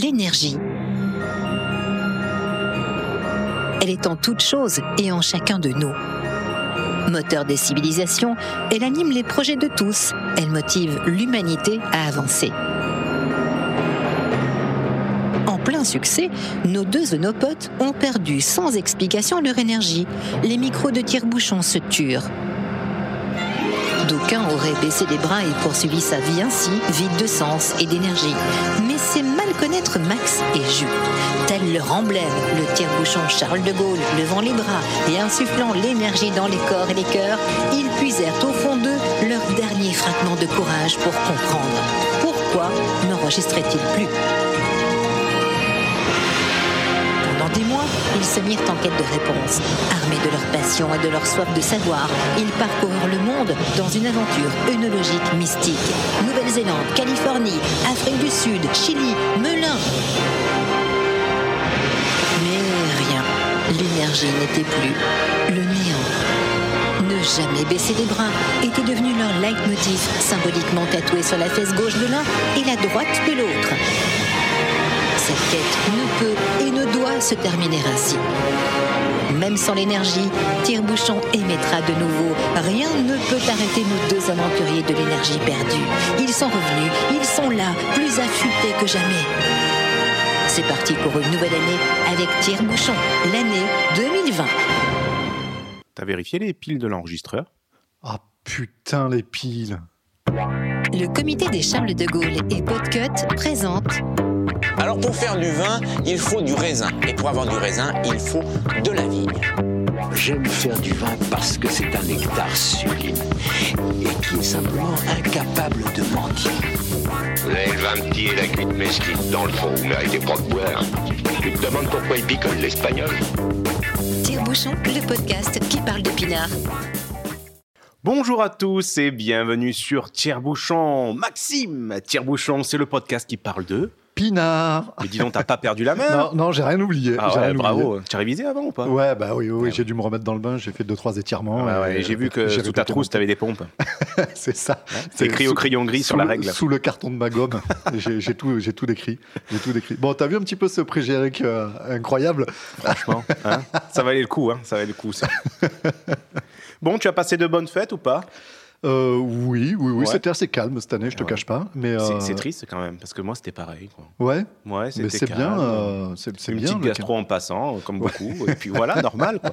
l'énergie. Elle est en toute chose et en chacun de nous. Moteur des civilisations, elle anime les projets de tous, elle motive l'humanité à avancer. En plein succès, nos deux onopotes ont perdu sans explication leur énergie. Les micros de tire-bouchon se turent. D'aucuns auraient baissé les bras et poursuivi sa vie ainsi, vide de sens et d'énergie. Mais c'est mal connaître Max et Jus. Tel leur emblème, le tire-bouchon Charles de Gaulle, levant les bras et insufflant l'énergie dans les corps et les cœurs, ils puisèrent au fond d'eux leur dernier fragment de courage pour comprendre. Pourquoi n'enregistraient-ils plus? Des mois, ils se mirent en quête de réponses. Armés de leur passion et de leur soif de savoir, ils parcoururent le monde dans une aventure œnologique mystique. Nouvelle-Zélande, Californie, Afrique du Sud, Chili, Melun. Mais rien, l'énergie n'était plus. Le néant. Ne jamais baisser les bras était devenu leur leitmotiv, symboliquement tatoué sur la fesse gauche de l'un et la droite de l'autre. Cette quête ne peut et ne doit se terminer ainsi. Même sans l'énergie, Tire-Bouchon émettra de nouveau. Rien ne peut arrêter nos deux aventuriers de l'énergie perdue. Ils sont revenus, ils sont là, plus affûtés que jamais. C'est parti pour une nouvelle année avec Tire-Bouchon, l'année 2020. T'as vérifié les piles de l'enregistreur? Ah putain, les piles. Le comité des Charles de Gaulle et Podcut présente Alors pour faire du vin, il faut du raisin. Et pour avoir du raisin, il faut de la vigne. J'aime faire du vin parce que c'est un nectar sublime et qui est simplement incapable de mentir. Vous avez le vin petit et la cuite mesquite dans le fond, vous méritez pas de boire. Tu te demandes pourquoi il picole l'espagnol? Tire-Bouchon, le podcast qui parle d'épinards. Bonjour à tous et bienvenue sur Tire-Bouchon. Maxime, Tire-Bouchon, c'est le podcast qui parle de... Pinard. Mais dis donc, t'as pas perdu la main Non, non, j'ai rien oublié. Ah ouais, rien bravo. Tu as révisé avant ou pas? Ouais, bah oui, oui, j'ai dû me remettre dans le bain. J'ai fait deux trois étirements. Ouais, ouais, J'ai vu que sous ta trousse, t'avais des pompes. c'est ça. C'est écrit au crayon gris sur la le- règle. Sous le carton de ma gomme. j'ai j'ai tout, j'ai tout décrit. J'ai tout décrit. Bon, t'as vu un petit peu ce pré-générique euh, incroyable? Franchement, hein ça valait le coup, hein ça valait le coup, ça. Bon, tu as passé de bonnes fêtes ou pas? Euh, Oui, oui, oui. Ouais. C'était assez calme cette année, je te Ouais. cache pas. Mais C'est- euh, C'est triste quand même, parce que moi, c'était pareil. Quoi. Ouais, Ouais, c'était c'est bien. euh, c'est c'est Une bien. petite gastro en passant, comme beaucoup. Et puis voilà, normal, quoi.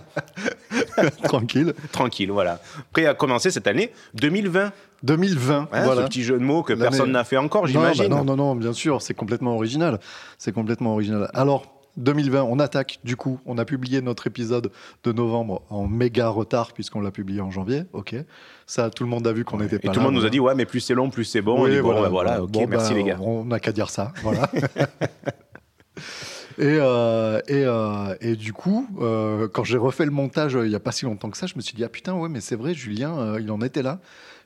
Tranquille. Tranquille, voilà. Prêt à commencer cette année 2020. 2020. Hein, voilà. Ce petit jeu de mots que personne n'a fait encore, Non, j'imagine. bah non, non, non, bien sûr, c'est complètement original. C'est complètement original. Alors, 2020, on attaque. Du coup, on a publié notre épisode de novembre en méga retard puisqu'on l'a publié en janvier. Ok. Ça, tout le monde a vu qu'on n'était Et pas tout là. le monde nous a dit, ouais, mais plus c'est long, plus c'est bon. Oui, dit, bon, voilà, bah, voilà, ok, Bon, merci bah, les gars. On n'a qu'à dire ça. Voilà. Et, euh, et, euh, et du coup, euh, quand j'ai refait le montage il n'y a pas si longtemps que ça, je me suis dit, ah putain, ouais, mais c'est vrai, Julien, il en était là.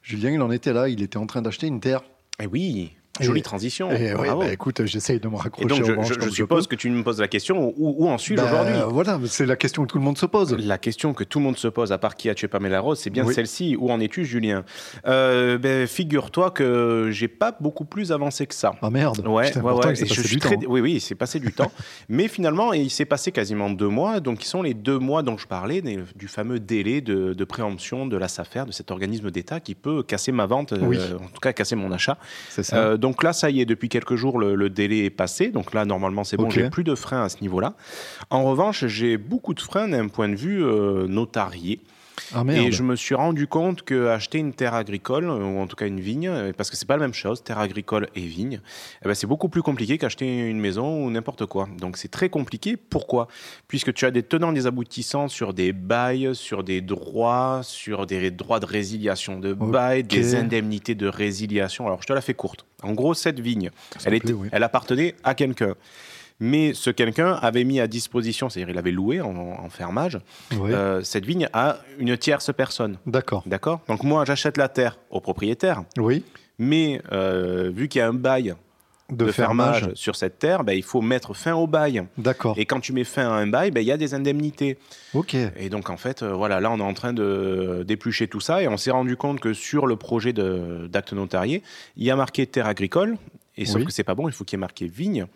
Julien, il en était là. Il était en train d'acheter une terre. Et oui, jolie Et- transition. Et ouais, bah, écoute, j'essaye de me Et raccrocher donc, aux je, suppose que tu me poses la question où, où en suis-je Bah, aujourd'hui? Voilà, c'est la question que tout le monde se pose. La question que tout le monde se pose, à part qui a tué Pamela Rose, c'est bien Oui. celle-ci. Où en es-tu, Julien? Euh, ben, Figure-toi que j'ai pas beaucoup plus avancé que ça. Ah merde, Ouais, Putain, ouais, Et je suis très-. Oui, oui, il s'est passé du temps. Mais finalement, il s'est passé quasiment deux mois. Donc, qui sont les deux mois dont je parlais, du fameux délai de, de préemption de la SAFER, de cet organisme d'État qui peut casser ma vente, euh, Oui. en tout cas casser mon achat. C'est ça. Euh, donc là, ça y est, depuis quelques jours, le, le délai est passé. Donc là, normalement, c'est bon, j'ai plus de freins à ce niveau-là. En revanche, j'ai beaucoup de freins d'un point de vue euh, notarié. Ah. Et je me suis rendu compte que acheter une terre agricole, euh, ou en tout cas une vigne, euh, parce que c'est pas la même chose, terre agricole et vigne, eh ben, c'est beaucoup plus compliqué qu'acheter une maison ou n'importe quoi. Donc c'est très compliqué. Pourquoi? Puisque tu as des tenants, des aboutissants sur des bails, sur des droits, sur des droits de résiliation de bail, des indemnités de résiliation. Alors je te la fais courte. En gros, cette vigne, Ça elle, plaît, oui. elle appartenait à quelqu'un. Mais ce quelqu'un avait mis à disposition, c'est-à-dire il avait loué en, en fermage, euh, cette vigne à une tierce personne. D'accord. D'accord? Donc moi, j'achète la terre au propriétaire, Oui. mais euh, vu qu'il y a un bail De, de, fermage. fermage. sur cette terre, ben, il faut mettre fin au bail. D'accord. Et quand tu mets fin à un bail, ben, il y a des indemnités. Ok. Et donc en fait, euh, voilà, là on est en train de d'éplucher tout ça et on s'est rendu compte que sur le projet d'acte notarié, il y a marqué terre agricole, et sauf Oui. que c'est pas bon, il faut qu'il y ait marqué vigne.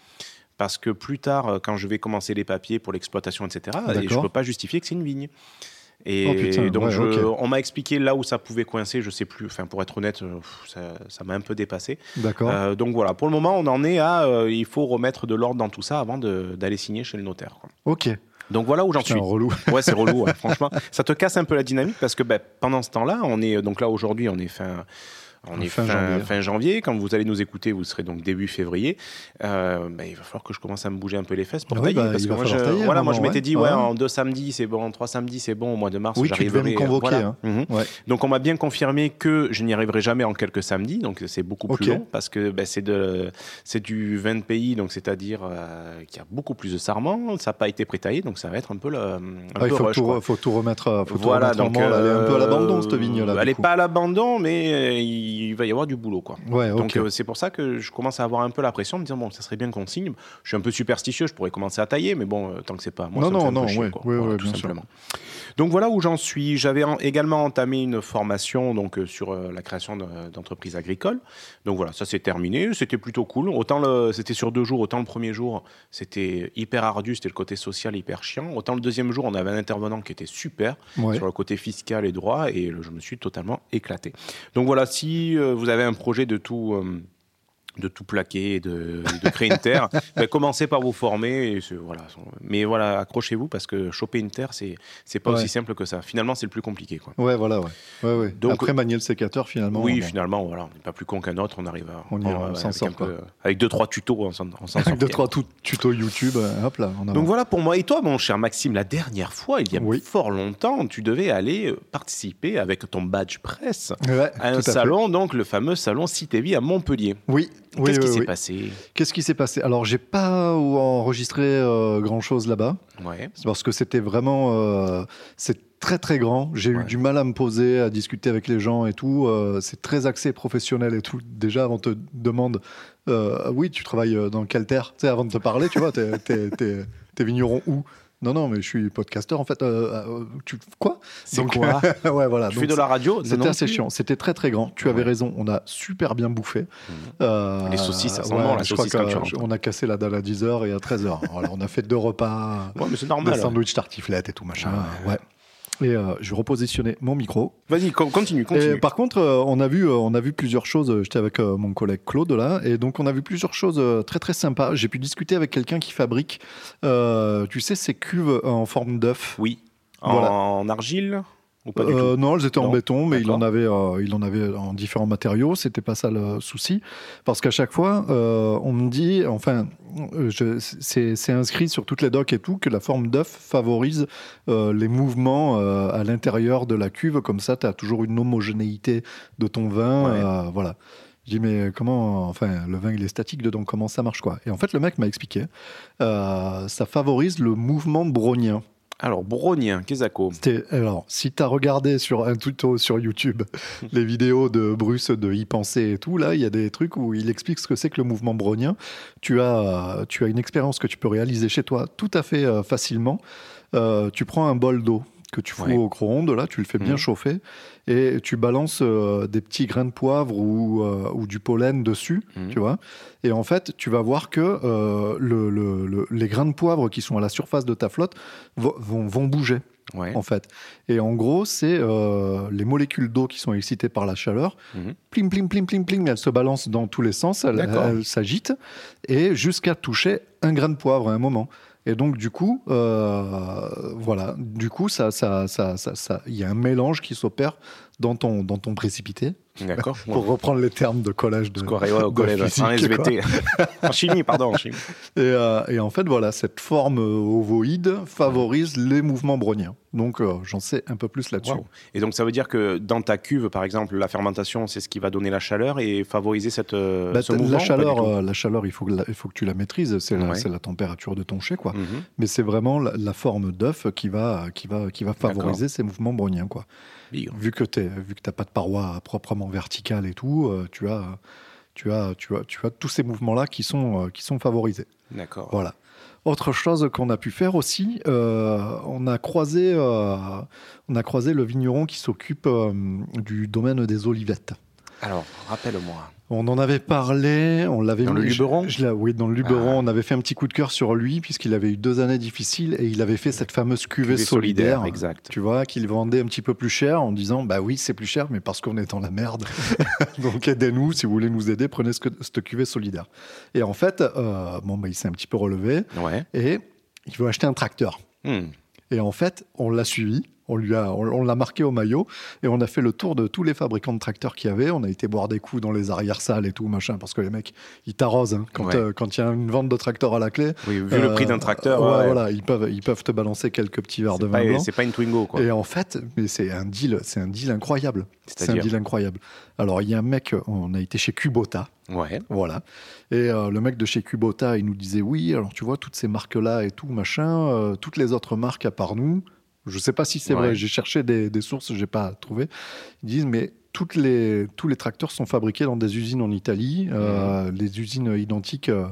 Parce que plus tard, euh, quand je vais commencer les papiers pour l'exploitation, etc., et je D'accord. peux pas justifier que c'est une vigne. Et Oh, putain, donc, ouais, je- ok. on m'a expliqué là où ça pouvait coincer, je sais plus. Enfin, pour être honnête, euh, ça- m'a un peu dépassé. D'accord. Euh, donc voilà, pour le moment, on en est à, euh, il faut remettre de l'ordre dans tout ça avant d'aller signer chez le notaire. quoi. ok. Donc voilà où j'en suis. relou. Ouais, c'est relou, ouais, franchement. Ça te casse un peu la dynamique parce que ben, pendant ce temps-là, on est donc là aujourd'hui, on est fin. On est Fin fin, janvier. fin janvier. Quand vous allez nous écouter, vous serez donc début février. Euh, ben, il va falloir que je commence à me bouger un peu les fesses pour Ah oui, tailler. bah, parce que moi, je, tailler voilà, moi, je m'étais ouais. dit, ouais, Ouais. en deux samedis, c'est bon, en trois samedis, c'est bon, au mois de mars, Oui, j'arriverai. me convoquer, voilà. hein. Ouais. Donc on m'a bien confirmé que je n'y arriverai jamais en quelques samedis, donc c'est beaucoup plus long parce que ben, c'est de c'est du 20 pays, donc c'est-à-dire euh, qu'il y a beaucoup plus de sarments, ça n'a pas été prétaillé, donc ça va être un peu le un Ah, peu il faut, rush, tout, faut tout remettre, euh, faut Voilà, tout remettre en donc. Elle est un peu à l'abandon, euh, cette vigne-là. Elle n'est pas à l'abandon, mais euh, il va y avoir du boulot, quoi. Ouais. Donc euh, c'est pour ça que je commence à avoir un peu la pression de me dire bon, ça serait bien qu'on signe. Je suis un peu superstitieux, je pourrais commencer à tailler, mais bon, euh, tant que c'est pas moi, Non, ça me non, fait un peu non, chier, ouais, quoi. ouais, Voilà, ouais, tout sûr. simplement. Donc voilà où j'en suis. J'avais en- également entamé une formation donc euh, sur la création de- d'entreprises agricoles. Donc voilà, ça c'est terminé. C'était plutôt cool. Autant c'était sur deux jours, autant le premier jour c'était hyper ardu, c'était le côté social hyper chiant. Autant le deuxième jour, on avait un intervenant qui était super sur le côté fiscal et droit et je me suis totalement éclaté. Donc voilà, si euh, vous avez un projet de tout. De tout plaquer et de, de créer une terre, ben, commencez par vous former. Et voilà. Mais voilà, accrochez-vous parce que choper une terre, c'est c'est pas Ouais. aussi simple que ça. Finalement, c'est le plus compliqué. Quoi. Ouais, voilà, ouais. ouais, ouais. Donc- Après, manier le sécateur, finalement. oui, finalement, voilà, on n'est pas plus con qu'un autre. On arrive à. On y- on s'en avec sort, avec deux trois tutos, on s'en on sort Avec deux, trois tutos YouTube, euh, hop là, on Donc voilà pour moi. Et toi, mon cher Maxime, la dernière fois, il y a Oui. fort longtemps, tu devais aller euh, participer avec ton badge presse à un fait. salon, donc le fameux salon Cité Vie à Montpellier. Oui, oui, Qu'est-ce qui oui, s'est oui. passé? Qu'est-ce qui s'est passé? Alors, j'ai pas enregistré euh, grand-chose là-bas. Ouais. Parce que c'était vraiment. euh, c'est très très grand. J'ai Ouais. eu du mal à me poser, à discuter avec les gens et tout. Euh, c'est très axé professionnel et tout. Déjà, avant, on te demande Oui, tu travailles dans quelle terre? Tu sais, avant de te parler, tu vois, t'es, t'es, t'es- t'es vigneron où? Non, non, mais je suis podcasteur en fait. Euh, euh, tu, quoi? C'est quoi? Ouais, voilà. Donc, fais de la radio C'était assez chiant. C'était très très grand. Tu avais Ouais. raison. On a super bien bouffé. Euh, Les saucisses, ça sent bon, la je crois saucisse, que. On a cassé la dalle à 10h et à 13h. Voilà, on a fait deux repas. Ouais, mais c'est Des normal. sandwichs tartiflettes et tout machin. Ouais. Et euh, je vais repositionner mon micro. Vas-y, co- continue, continue. Et par contre, euh, on a vu, euh, on a vu plusieurs choses. J'étais avec mon collègue Claude là, et donc on a vu plusieurs choses très très sympas. J'ai pu discuter avec quelqu'un qui fabrique, tu sais, ces cuves en forme d'œuf. Oui. Voilà. en argile ou pas du Euh, non, elles étaient en béton, mais il en avait, euh, il en avait en différents matériaux. C'était pas ça le souci, parce qu'à chaque fois, euh, on me dit, enfin, euh, c'est inscrit sur toutes les docs et tout que la forme d'œuf favorise euh, les mouvements euh, à l'intérieur de la cuve. Comme ça, tu as toujours une homogénéité de ton vin. Ouais. euh, voilà. Je dis mais comment, enfin le vin il est statique dedans, comment ça marche quoi? Et en fait le mec m'a expliqué, euh, ça favorise le mouvement brownien. Alors, Brognien, Kezako. C'était- Alors, si tu as regardé sur un tuto sur YouTube les vidéos de Bruce de y penser et tout, là, il y a des trucs où il explique ce que c'est que le mouvement brownien. Tu as, tu as une expérience que tu peux réaliser chez toi tout à fait euh, facilement. Euh, tu prends un bol d'eau que tu fous Ouais. au micro-ondes, là, tu le fais bien Mhm. chauffer, et tu balances euh, des petits grains de poivre ou, euh, ou du pollen dessus, Mhm. tu vois. Et en fait, tu vas voir que euh, le- le- le- les grains de poivre qui sont à la surface de ta flotte vo- vont, vont bouger Ouais. en fait. Et en gros, c'est les molécules d'eau qui sont excitées par la chaleur. Mhm. Plim, plim, plim, plim, plim, elles se balancent dans tous les sens, elles s'agitent, et jusqu'à toucher un grain de poivre à un moment. Et donc, du coup, euh, voilà, du coup, ça, ça, ça, ça, il y a un mélange qui s'opère dans ton, dans ton précipité, D'accord. pour reprendre les termes de collège de, au collège, physique, en. SVT. en chimie, pardon. en chimie. Et, euh, et en fait, voilà, cette forme euh, ovoïde favorise les mouvements browniens. Donc, euh, j'en sais un peu plus là-dessus. Et donc, ça veut dire que dans ta cuve, par exemple, la fermentation, c'est ce qui va donner la chaleur et favoriser cette, euh, Bah, ce t- mouvement la chaleur, la chaleur, il faut que, la- il faut que tu la maîtrises. C'est la, Ouais. c'est la température de ton chai, quoi. Mhm. Mais c'est vraiment la, la forme d'œuf qui va, qui va, qui va favoriser ces mouvements browniens, quoi. Vu que tu t'as pas de paroi proprement verticale et tout, euh, tu as, tu as, tu as, tu as tous ces mouvements-là qui sont, euh, qui sont favorisés. D'accord. Voilà. Autre chose qu'on a pu faire aussi, euh, on a croisé, euh, on a croisé le vigneron qui s'occupe euh, du domaine des olivettes. Alors, rappelle-moi. On en avait parlé, on l'avait Dans le Luberon je- je l'ai- Oui, dans le Luberon, Ah. on avait fait un petit coup de cœur sur lui puisqu'il avait eu deux années difficiles et il avait fait cette fameuse cuvée, Cuvée solidaire, solidaire, exact. Tu vois, qu'il vendait un petit peu plus cher en disant bah oui c'est plus cher mais parce qu'on est dans la merde. Donc aidez-nous si vous voulez nous aider, prenez ce cette cuvée solidaire. Et en fait, euh, bon bah il s'est un petit peu relevé Ouais. et il veut acheter un tracteur. Hmm. Et en fait, on l'a suivi, on lui a, on, on l'a marqué au maillot, et on a fait le tour de tous les fabricants de tracteurs qu'il y avait. On a été boire des coups dans les arrière-salles et tout, machin, parce que les mecs, ils t'arrosent hein. quand Ouais. euh, quand il y a une vente de tracteur à la clé. Oui, vu le euh, prix d'un tracteur, ouais, ouais. voilà, ils peuvent, ils peuvent te balancer quelques petits verres de vin pas, blanc. c'est pas une Twingo, quoi. Et en fait, mais c'est un deal, c'est un deal incroyable. C'est un deal incroyable. Alors il y a un mec, on a été chez Kubota. Ouais. Voilà. Et euh, le mec de chez Kubota, il nous disait oui, alors tu vois, toutes ces marques-là et tout, machin, euh, toutes les autres marques à part nous, je sais pas si c'est Ouais. vrai, j'ai cherché des, des sources, j'ai pas trouvé. Ils disent, mais toutes les, tous les tracteurs sont fabriqués dans des usines en Italie, euh, les usines identiques. euh,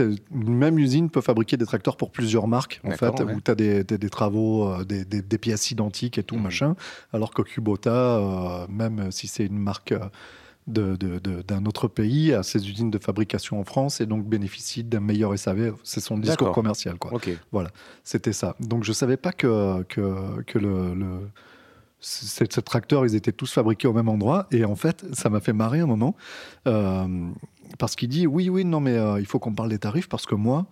une même usine peut fabriquer des tracteurs pour plusieurs marques, en fait, ouais. où tu as des, des- des travaux, euh, des, des- des pièces identiques et tout, Mhm. machin. Alors que Kubota, euh, même si c'est une marque de- de- de- d'un autre pays, a ses usines de fabrication en France et donc bénéficie d'un meilleur SAV. C'est son discours commercial, quoi. Ok. C'était ça. Donc je savais pas que, que, que le, le- ce, ce tracteur, ils étaient tous fabriqués au même endroit. Et en fait, ça m'a fait marrer un moment. euh, parce qu'il dit oui, oui, non, mais euh, il faut qu'on parle des tarifs parce que moi,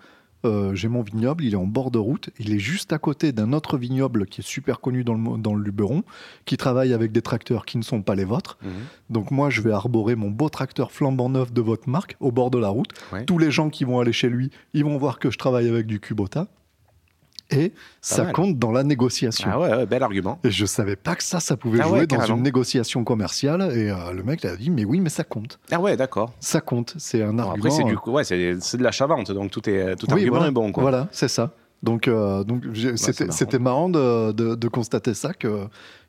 euh, j'ai mon vignoble, il est en bord de route. Il est juste à côté d'un autre vignoble qui est super connu dans le, mo- dans le Luberon, qui travaille avec des tracteurs qui ne sont pas les vôtres. Mhm. Donc moi, je vais arborer mon beau tracteur flambant neuf de votre marque au bord de la route. Ouais. Tous les gens qui vont aller chez lui, ils vont voir que je travaille avec du Kubota. Et ça mal. compte dans la négociation. Ah ouais, ouais, bel argument. Et je savais pas que ça, ça pouvait Ah jouer ouais, dans une négociation commerciale. Et euh, le mec il a dit, mais oui, mais ça compte. Ah ouais, d'accord. Ça compte. C'est un Bon, argument. après, c'est euh, du coup, ouais, c'est de l'achat-vente, donc tout est tout oui, argument voilà, est bon, quoi. Voilà, c'est ça. Donc, euh, donc marrant. c'était marrant de, de- de constater ça, que,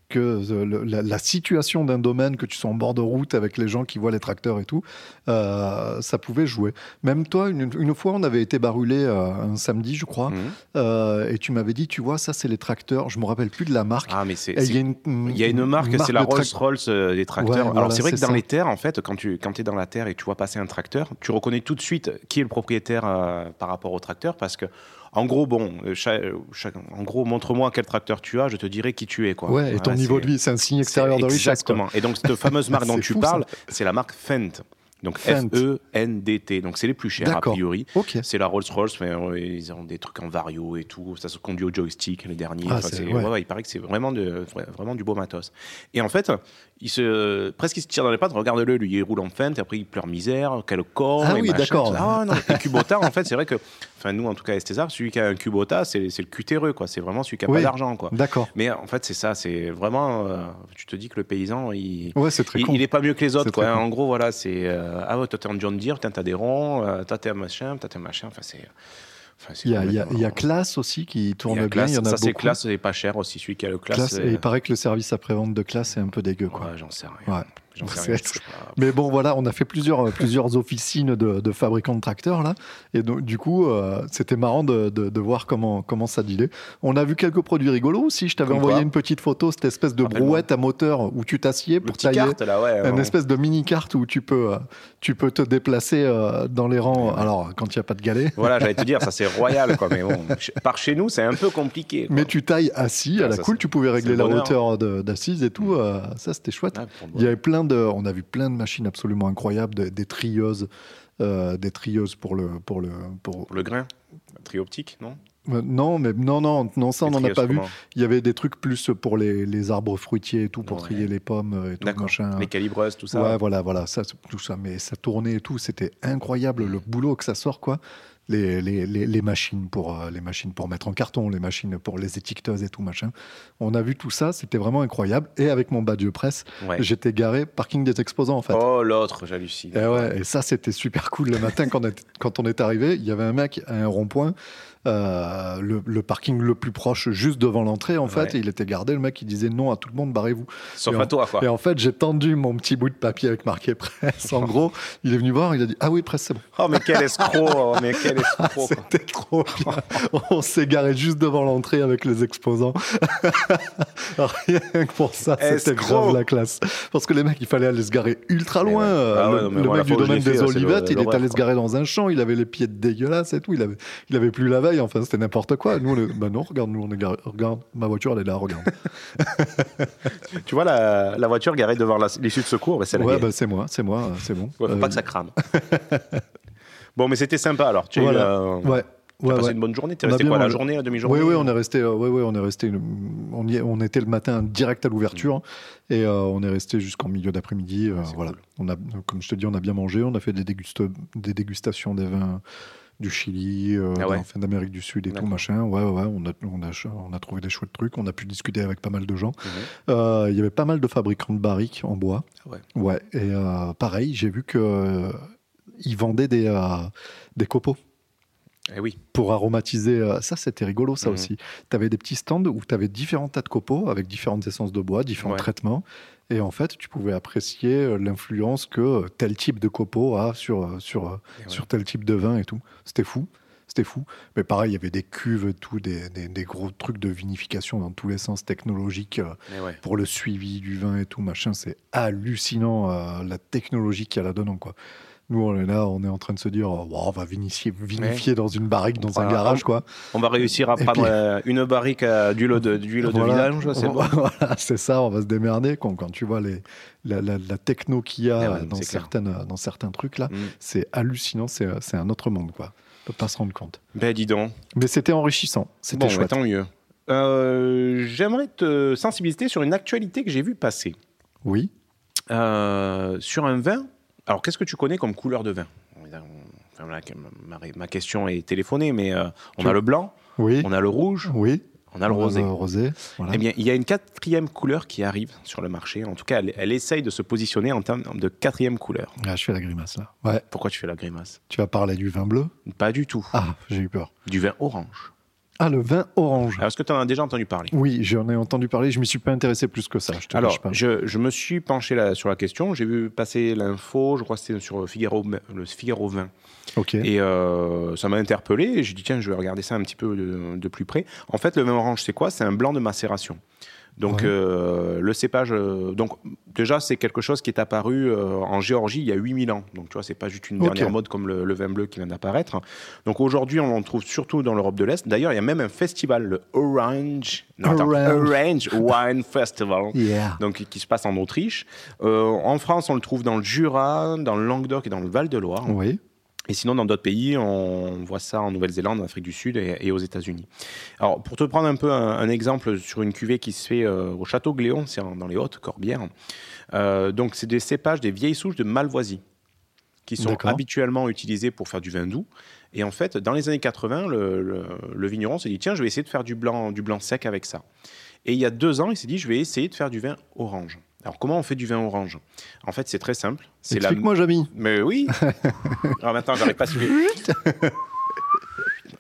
que euh, le- la, la situation d'un domaine, que tu sois en bord de route avec les gens qui voient les tracteurs et tout, euh, ça pouvait jouer. Même toi, une, une fois, on avait été barulé euh, un samedi, je crois, Mhm. euh, et tu m'avais dit, tu vois, ça, c'est les tracteurs. Je me rappelle plus de la marque. Ah, mais c'est. Il y a une, Il y a une marque, c'est la Rolls-Royce des tracteurs. Ouais, Alors voilà, c'est vrai que dans ça. les terres, en fait, quand tu quand es dans la terre et que tu vois passer un tracteur, tu reconnais tout de suite qui est le propriétaire par rapport au tracteur parce que, en gros, bon, euh, euh, en gros, montre-moi quel tracteur tu as, je te dirai qui tu es, quoi. Ouais, et ton Voilà, niveau de vie, c'est un signe extérieur de richesse. quoi. Exactement. Et donc cette fameuse marque dont tu fou, parles, c'est la marque Fendt. Donc Fendt. F-E-N-D-T. Donc c'est les plus chers a priori. Ok. C'est la Rolls-Royce, mais euh, ils ont des trucs en vario et tout. Ça se conduit au joystick, les derniers. Ah, Enfin, ouais. ouais, ouais, il paraît que c'est vraiment, de, vraiment du beau matos. Et en fait, il se, presque il se tire dans les pattes. Regarde-le, lui, il roule en feinte, et après il pleure misère, quel corps. Ah et oui, d'accord. Ah, non. Et Kubota, en fait, c'est vrai que, enfin, nous, en tout cas, Estésar, celui qui a un Kubota, c'est c'est le cutéreux, quoi. C'est vraiment celui qui a Oui. pas d'argent, quoi. D'accord. Mais en fait, c'est ça, c'est vraiment. euh, tu te dis que le paysan, il. Ouais, c'est très Il, con. il est pas mieux que les autres, quoi. En gros, voilà, c'est. euh, ah ouais, toi t'es en John Deere, t'as des ronds, euh, toi t'es un machin, toi t'es un machin. Enfin, c'est. Enfin, Il y a, complètement- il y a Classe aussi qui tourne bien. Classe, Il y en a ça c'est classe et pas cher aussi, celui qui a le classe. Classe, euh, et il paraît que le service après-vente de Classe est un peu dégueu. Quoi. ouais, j'en sais rien. Ouais. J'en sais C'est- rien, je touche pas. Mais bon, voilà, on a fait plusieurs, euh, plusieurs officines de, de fabricants de tracteurs, là. Et donc, du coup, euh, c'était marrant de, de- de voir comment, comment ça dealait. On a vu quelques produits rigolos aussi. Je t'avais envoyé quoi une petite photo, cette espèce de brouette à moteur où tu t'assieds pour tailler. carte là, ouais. Une espèce de mini carte où tu peux, euh, tu peux te déplacer euh, dans les rangs. Alors, quand il n'y a pas de galets. Voilà, j'allais te dire, ça c'est royal, quoi. Mais bon, par chez nous, c'est un peu compliqué. quoi. Mais tu tailles assis, à Ah, la ça, cool, tu pouvais régler le la hauteur de- d'assise et tout. ça, c'était chouette. Ah, Il y avait plein de, on a vu plein de machines absolument incroyables, de- des trieuses, euh, des trieuses pour le, pour le, pour. Pour le grain, trioptique, non? Euh, non, mais non, non, non, ça on n'en a pas vu. Il y avait des trucs plus pour les, les arbres fruitiers et tout, pour Ouais. trier les pommes et tout machin. Les calibreuses, tout ça. Ouais, voilà, voilà, ça, tout ça. Mais ça tournait et tout, c'était incroyable le boulot que ça sort, quoi. Les, les, les, machines pour euh, les machines pour mettre en carton, les machines pour les étiqueteuses et tout machin. On a vu tout ça, c'était vraiment incroyable. Et avec mon badge presse, Ouais. j'étais garé parking des exposants en fait. Oh, l'autre, j'hallucine. Et, ouais, et ça, c'était super cool le matin quand on est, quand on est arrivé. Il y avait un mec à un rond-point euh, le, le parking le plus proche, juste devant l'entrée, en fait. Et il était gardé. Le mec, il disait non à tout le monde, barrez-vous. Sauf Et en- à toi, quoi. Et en fait, j'ai tendu mon petit bout de papier avec marqué presse. En gros, il est venu voir, il a dit Ah oui, presse, c'est bon. Oh, mais quel escroc oh, Mais quel escroc quoi. C'était trop bien. On s'est garé juste devant l'entrée avec les exposants. Rien que pour ça, c'était grave la classe. Parce que les mecs, il fallait aller se garer ultra loin. ouais. Ah ouais, le moi, mec du domaine des fait, c'est Olivettes, il est allé se garer dans un champ, il avait les pieds dégueulasses et tout. Il avait, il avait plus la veille, enfin, c'était n'importe quoi. Nous, on est- bah non, regarde, nous, on est garé- regarde, ma voiture, elle est là, regarde. Tu vois la, la voiture garée devant l'issue de secours bah, C'est la ouais, bah, c'est moi, c'est moi, c'est bon. Ouais, faut Euh, pas que ça crame. bon, mais c'était sympa alors. Tu as eu, Voilà. euh, Ouais. Ouais, passé ouais. une bonne journée? A resté quoi, la journée, la demi-journée? Oui, oui, on est resté, euh, ouais, ouais, on est resté, euh, on, y est- on était le matin direct à l'ouverture et euh, on est resté jusqu'en milieu d'après-midi. euh, voilà. cool. On a, comme je te dis, on a bien mangé, on a fait des, des dégustations des vins du Chili, euh, Ah ouais. enfin, d'Amérique du Sud et tout machin. Ouais, ouais, on a, on a, on a trouvé des chouettes trucs. On a pu discuter avec pas mal de gens. Mhm. Euh, Il y avait pas mal de fabricants de barriques en bois. Ah ouais. Ouais. Et euh, pareil, j'ai vu que ils vendaient des, des copeaux Eh oui. pour aromatiser. Ça, c'était rigolo, ça Mhm. aussi. Tu avais des petits stands où tu avais différents tas de copeaux avec différentes essences de bois, différents Ouais. traitements. Et en fait, tu pouvais apprécier euh, l'influence que euh, tel type de copeaux a sur, euh, sur, ouais. sur tel type de vin et tout. C'était fou. C'était fou. Mais pareil, il y avait des cuves et tout, des, des- des gros trucs de vinification dans tous les sens technologiques Eh ouais. pour le suivi du vin et tout, machin. C'est hallucinant euh, la technologie qu'il y a là-dedans, quoi. Nous, on est là, on est en train de se dire, oh, on va vinifier, vinifier dans une barrique, dans un garage, quoi. On va réussir à Et prendre puis- euh, une barrique euh, d'huile de, d'huile de Voilà. vidange, c'est bon. Voilà, c'est ça, on va se démerder. Quand, quand tu vois les, la, la- la techno qu'il y a Eh ouais, dans, certaines, dans certains trucs, là, Mm. c'est hallucinant, c'est c'est un autre monde, quoi. On peut pas se rendre compte. Ben dis donc. Mais c'était enrichissant, c'était Bon, chouette. tant mieux. Euh, J'aimerais te sensibiliser sur une actualité que j'ai vue passer. Oui, Euh, sur un vin. Alors, qu'est-ce que tu connais comme couleur de vin? Enfin, la- ma, ma question est téléphonée, mais euh, on Tu- a le blanc, oui, on a le rouge, oui. on a le On rosé. rosé, voilà. Eh bien, il y a une quatrième couleur qui arrive sur le marché. En tout cas, elle, elle essaye de se positionner en termes de quatrième couleur. Ah, je fais la grimace, là. Ouais, Pourquoi tu fais la grimace? Tu vas parler du vin bleu? Pas du tout. Ah, j'ai eu peur. Du vin orange. Ah, le vin orange. Alors, est-ce que tu en as déjà entendu parler? Oui, j'en ai entendu parler, je m'y suis pas intéressé plus que ça, je te Alors, je, je me suis penché là, sur la question. J'ai vu passer l'info, je crois que c'était sur Figaro, le Figaro 20. Ok. Et euh, ça m'a interpellé. Et j'ai dit, tiens, je vais regarder ça un petit peu de, de plus près. En fait, le vin orange, c'est quoi? C'est un blanc de macération. Donc, Ouais. euh, le cépage. euh, donc, déjà, c'est quelque chose qui est apparu euh, en Géorgie il y a 8000 ans. Donc, tu vois, c'est pas juste une dernière mode comme le, le vin bleu qui vient d'apparaître. Donc, aujourd'hui, on en trouve surtout dans l'Europe de l'Est. D'ailleurs, il y a même un festival, le Orange. non, attends, Orange. Orange Wine Festival Yeah. donc qui se passe en Autriche. Euh, en France, on le trouve dans le Jura, dans le Languedoc et dans le Val-de-Loire. Oui. Et sinon, dans d'autres pays, on voit ça en Nouvelle-Zélande, en Afrique du Sud et, et aux États-Unis. Alors, pour te prendre un peu un, un exemple sur une cuvée qui se fait euh, au Château Gléon, c'est dans les Hautes-Corbières. Euh, donc, c'est des cépages, des vieilles souches de Malvoisie qui sont habituellement utilisées pour faire du vin doux. Et en fait, dans les années 80, le, le- le vigneron s'est dit tiens, je vais essayer de faire du blanc, du blanc sec avec ça. Et il y a deux ans, il s'est dit je vais essayer de faire du vin orange. Alors, comment on fait du vin orange? En fait, c'est très simple. C'est la Explique-moi, Jamy. mais oui Alors maintenant, j'arrive pas à siffler.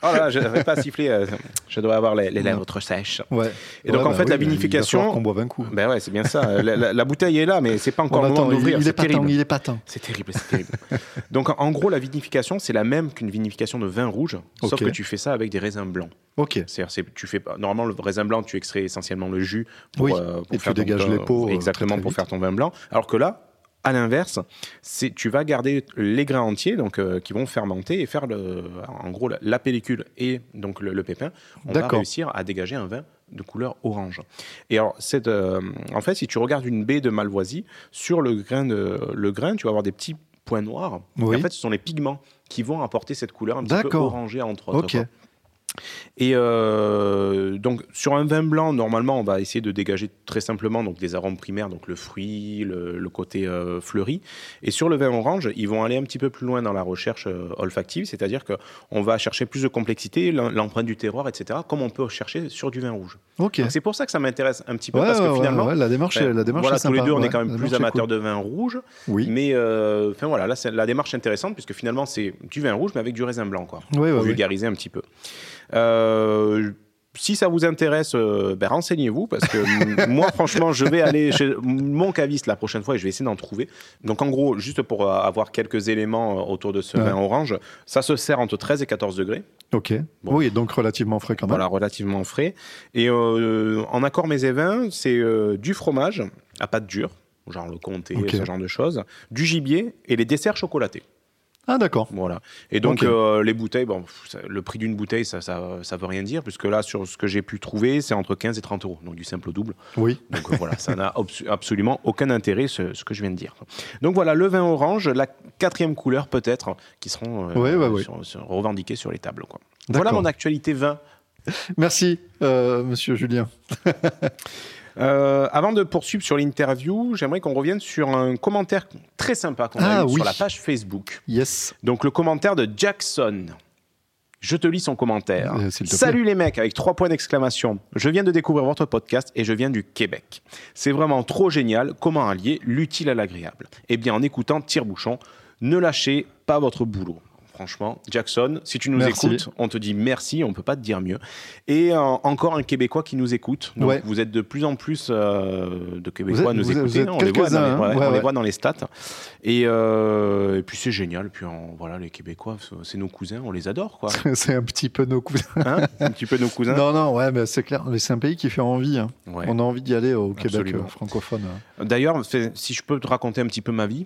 Oh là je n'arrive pas à siffler. euh, Je dois avoir les, les lèvres trop sèches. Ouais. Et donc, Ouais, en bah fait, oui, la vinification- falloir qu'on boive un coup. Ben ouais, c'est bien ça. La, la- la bouteille est là, mais c'est pas encore le moment d'ouvrir. il est terrible. il est pas temps. C'est terrible, c'est terrible. donc, en gros, la vinification, c'est la même qu'une vinification de vin rouge, sauf que tu fais ça avec des raisins blancs. Ok. C'est-à-dire, c'est- tu fais pas. Normalement, le raisin blanc, tu extrais essentiellement le jus pour, Oui, euh, pour et tu faire dégages ton- les peaux, euh, Exactement, pour vite. faire ton vin blanc. Alors que là, à l'inverse, c'est tu vas garder les grains entiers, donc euh, qui vont fermenter et faire le, en gros la, la pellicule et donc le, le pépin. On va réussir à dégager un vin de couleur orange. Et alors, cette, euh, en fait, si tu regardes une baie de Malvoisie sur le grain, de, le grain, tu vas avoir des petits points noirs. Oui. Et en fait, ce sont les pigments qui vont apporter cette couleur un petit peu orangée entre autres. Et euh, donc sur un vin blanc, normalement, on va essayer de dégager très simplement donc des arômes primaires, donc le fruit, le, le côté euh, fleuri. Et sur le vin orange, ils vont aller un petit peu plus loin dans la recherche euh, olfactive, c'est-à-dire que on va chercher plus de complexité, l'em- l'empreinte du terroir, etc. Comme on peut chercher sur du vin rouge. Ok. C'est pour ça que ça m'intéresse un petit peu Ouais, parce que ouais, finalement, ouais, la démarche, est- ben, la démarche voilà, est tous les sympa, deux, on est quand même plus amateurs cool. de vin rouge. Oui. Mais enfin voilà, là, la démarche est intéressante puisque finalement, c'est du vin rouge mais avec du raisin blanc, quoi pour vulgariser un petit peu. Euh, si ça vous intéresse, euh, ben, renseignez-vous parce que moi, franchement, je vais aller chez mon caviste la prochaine fois et je vais essayer d'en trouver. Donc, en gros, juste pour euh, avoir quelques éléments autour de ce Ouais. vin orange, ça se sert entre 13 et 14 degrés. Ok. Bon. Oui, donc relativement frais quand même. Voilà, relativement frais. Et euh, en accord mes vins, c'est euh, du fromage à pâte dure, genre le comté, Ok. ce genre de choses, du gibier et les desserts chocolatés. Ah d'accord. Voilà. Et donc, euh, les bouteilles, bon, ça- le prix d'une bouteille, ça, ça, ça veut rien dire, puisque là, sur ce que j'ai pu trouver, c'est entre 15 et 30 euros, donc du simple au double. Oui. Donc euh, voilà, ça n'a abs- absolument aucun intérêt, ce, ce que je viens de dire. Donc voilà, le vin orange, la quatrième couleur peut-être, qui seront euh, Ouais, ouais. sur- sur- revendiquées sur les tables. Quoi. Voilà mon actualité vin. Merci, euh, Monsieur Julien. Euh, avant de poursuivre sur l'interview, j'aimerais qu'on revienne sur un commentaire très sympa qu'on a Ah, eu oui. sur la page Facebook. Yes. Donc le commentaire de Jackson. Je te lis son commentaire. Euh. Salut les mecs avec trois points d'exclamation. Je viens de découvrir votre podcast et je viens du Québec. C'est vraiment trop génial comment allier l'utile à l'agréable? Eh bien en écoutant Tire-Bouchon, ne lâchez pas votre boulot. Franchement, Jackson, si tu nous Merci. écoutes, on te dit merci, on peut pas te dire mieux. Et euh, encore un Québécois qui nous écoute. Donc Ouais. vous êêtes de plus en plus euh, de Québécois à nous êtes- écouter. êtes on les voit, dans les, quelques-uns, hein. ouais, Ouais, on les ouais. voit dans les stats. Et, euh, et puis c'est génial. Puis on- voilà, les Québécois, c'est nos cousins, on les adore, quoi. C'est un petit peu nos cousins. Hein? Un petit peu nos cousins? Non, non, ouais, mais c'est clair. C'est un pays qui fait envie. hein. On a envie d'y aller au Québec francophone. D'ailleurs, fait- si je peux te raconter un petit peu ma vie,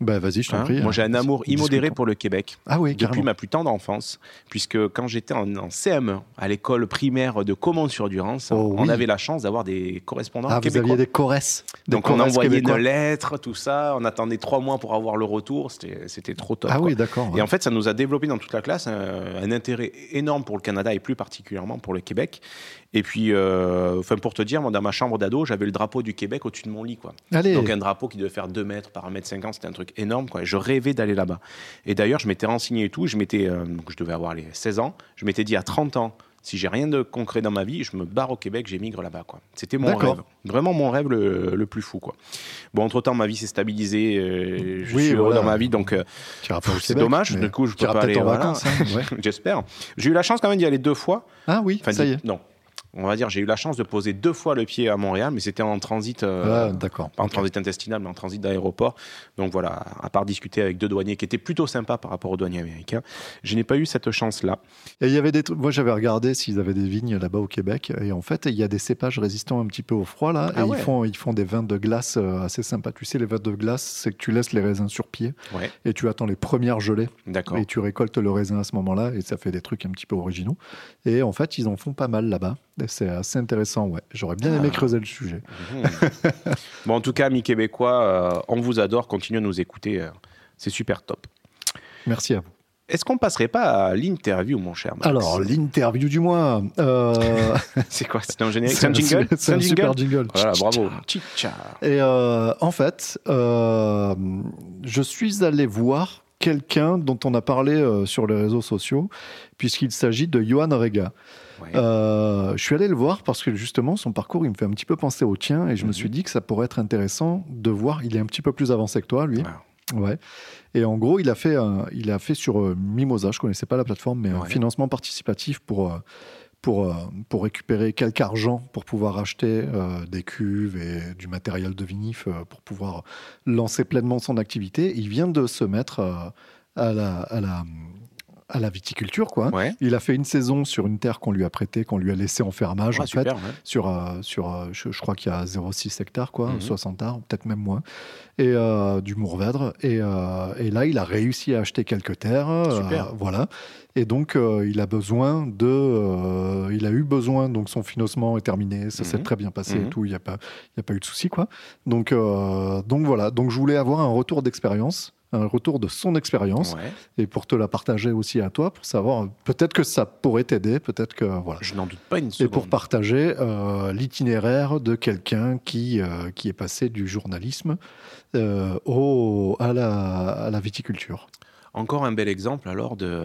Bah vas-y, je t'en hein, prie. moi j'ai un amour immodéré pour le Québec. Ah oui, Depuis ma plus tendre enfance, puisque quand j'étais en, en CM1 à l'école primaire de Comont-sur-Durance, Oh on oui. avait la chance d'avoir des correspondants Ah, vous québécois. aviez des choresses. des Donc on envoyait québécois. une lettre, tout ça, on attendait trois mois pour avoir le retour, c'était trop top. Ah quoi. oui, d'accord. Et en fait, ça nous a développé dans toute la classe un, un intérêt énorme pour le Canada et plus particulièrement pour le Québec. Et puis, euh, enfin, pour te dire, moi, dans ma chambre d'ado, j'avais le drapeau du Québec au-dessus de mon lit. Quoi. Allez. Donc un drapeau qui devait faire 2 mètres par 1 mètre 50, c'était un truc énorme. Quoi. Et je rêvais d'aller là-bas. Et d'ailleurs, je m'étais renseigné et tout. Je, m'étais, euh, donc je devais avoir les 16 ans. Je m'étais dit à 30 ans, si j'ai rien de concret dans ma vie, je me barre au Québec, j'émigre là-bas. Quoi. C'était mon D'accord. rêve. Vraiment mon rêve le, le plus fou. Quoi. Bon, entre-temps, ma vie s'est stabilisée. euh, je Oui, suis heureux dans ma vie. Donc, euh, c'est Québec, dommage. Du coup, je peux pas aller. en voilà. vacances. hein, ouais. J'espère. J'ai eu la chance quand même d'y aller deux fois. Ah oui, Enfin, ça y est. Non. On va dire, j'ai eu la chance de poser deux fois le pied à Montréal, mais c'était en transit. euh, Ah, d'accord. pas en transit intestinal, mais en transit d'aéroport. Donc voilà, à part discuter avec deux douaniers qui étaient plutôt sympas par rapport aux douaniers américains, je n'ai pas eu cette chance-là. Et il y avait des trucs. Moi, j'avais regardé s'ils avaient des vignes là-bas au Québec. Et en fait, il y a des cépages résistants un petit peu au froid là. Ah et ouais. ils font, ils font des vins de glace euh, assez sympas. Tu sais, les vins de glace, c'est que tu laisses les raisins sur pied Ouais, et tu attends les premières gelées d'accord. et tu récoltes le raisin à ce moment-là et ça fait des trucs un petit peu originaux. Et en fait, ils en font pas mal là-bas. C'est assez intéressant. Ouais, j'aurais bien aimé Ah. creuser le sujet. Mhm. bon, en tout cas, amis québécois, euh, on vous adore, continuez à nous écouter, euh, c'est super top. Merci à vous. Est-ce qu'on passerait pas à l'interview, mon cher Max Alors, l'interview du mois. euh, c'est quoi? C'est un générique? C'est un jingle? C'est un jingle? super jingle. Voilà, bravo. Tcha. Et euh, en fait, je suis allé voir quelqu'un dont on a parlé sur les réseaux sociaux, puisqu'il s'agit de Johan Rega. Ouais. Euh, je suis allé le voir parce que justement, son parcours, il me fait un petit peu penser au tien, et je me Mhm. suis dit que ça pourrait être intéressant de voir. Il est un petit peu plus avancé que toi, lui. Wow. Ouais. Et en gros, il a fait, un- il a fait sur euh, Mimosa, je connaissais pas la plateforme, mais un financement participatif pour, euh, pour, euh, pour récupérer quelque argent pour pouvoir acheter euh, des cuves et du matériel de vinif euh, pour pouvoir lancer pleinement son activité. Il vient de se mettre euh, à, la, à, la, à la viticulture, quoi. Ouais. Il a fait une saison sur une terre qu'on lui a prêtée, qu'on lui a laissé en fermage, Ouais, en fait ouais. sur, euh, sur euh, je, je crois qu'il y a 0,6 hectares, quoi, Mhm. 60 arts, peut-être même moins, et euh, du Mourvèdre. Et, euh, et là, il a réussi à acheter quelques terres. Super. voilà. Et donc, il a besoin de. il a eu besoin, donc son financement est terminé, ça s'est Mhm. très bien passé et Mhm. tout, il n'y a, pas- il y a pas eu de souci, quoi. Donc, donc voilà. Donc, je voulais avoir un retour d'expérience. Un retour de son expérience Ouais. et pour te la partager aussi à toi pour savoir peut-être que ça pourrait t'aider peut-être que voilà Je n'en doute pas une et seconde. pour partager euh, l'itinéraire de quelqu'un qui, euh, qui est passé du journalisme euh, au, à, la, à la viticulture. Encore un bel exemple alors de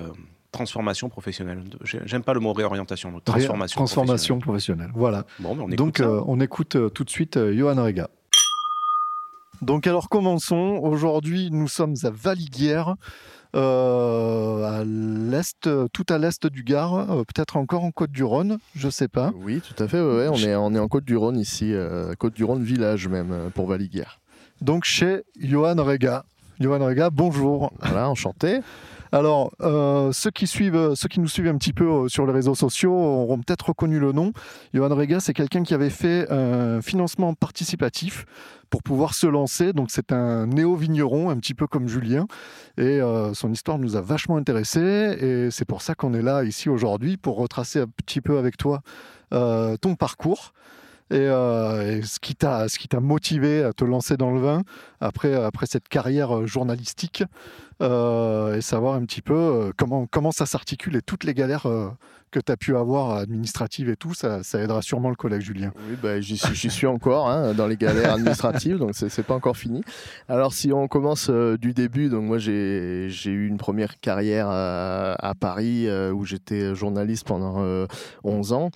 transformation professionnelle. J'aime pas le mot réorientation, le transformation. Transformation professionnelle. Voilà. Bon, mais on écoute Donc on écoute tout de suite Johan Rega. Donc alors commençons. Aujourd'hui nous sommes à Valiguière euh, à l'est, tout à l'est du Gard, euh, peut-être encore en Côte-du-Rhône, je sais pas. Oui, tout à fait. ouais, ouais, on, est, on est en Côte-du-Rhône ici, euh, Côte-du-Rhône village même, pour Valiguière. Donc chez Johan Rega. Johan Rega, bonjour. Voilà, enchanté. Alors, euh, ceux, qui suivent, ceux qui nous suivent un petit peu euh, sur les réseaux sociaux auront peut-être reconnu le nom. Johan Rega, c'est quelqu'un qui avait fait un financement participatif pour pouvoir se lancer. Donc, c'est un néo-vigneron, un petit peu comme Julien. Et euh, son histoire nous a vachement intéressés. Et c'est pour ça qu'on est là ici aujourd'hui, pour retracer un petit peu avec toi euh, ton parcours. Et, euh, ce qui t'a motivé à te lancer dans le vin après après cette carrière euh, journalistique euh, et savoir un petit peu euh, comment comment ça s'articule et toutes les galères que tu as pu avoir administratives et tout ça, ça aidera sûrement le collègue Julien. Oui, bah, j'y suis, encore hein, dans les galères administratives, donc c'est, pas encore fini. Alors si on commence du début, donc moi j'ai, eu une première carrière à, Paris où j'étais journaliste pendant euh, 11 ans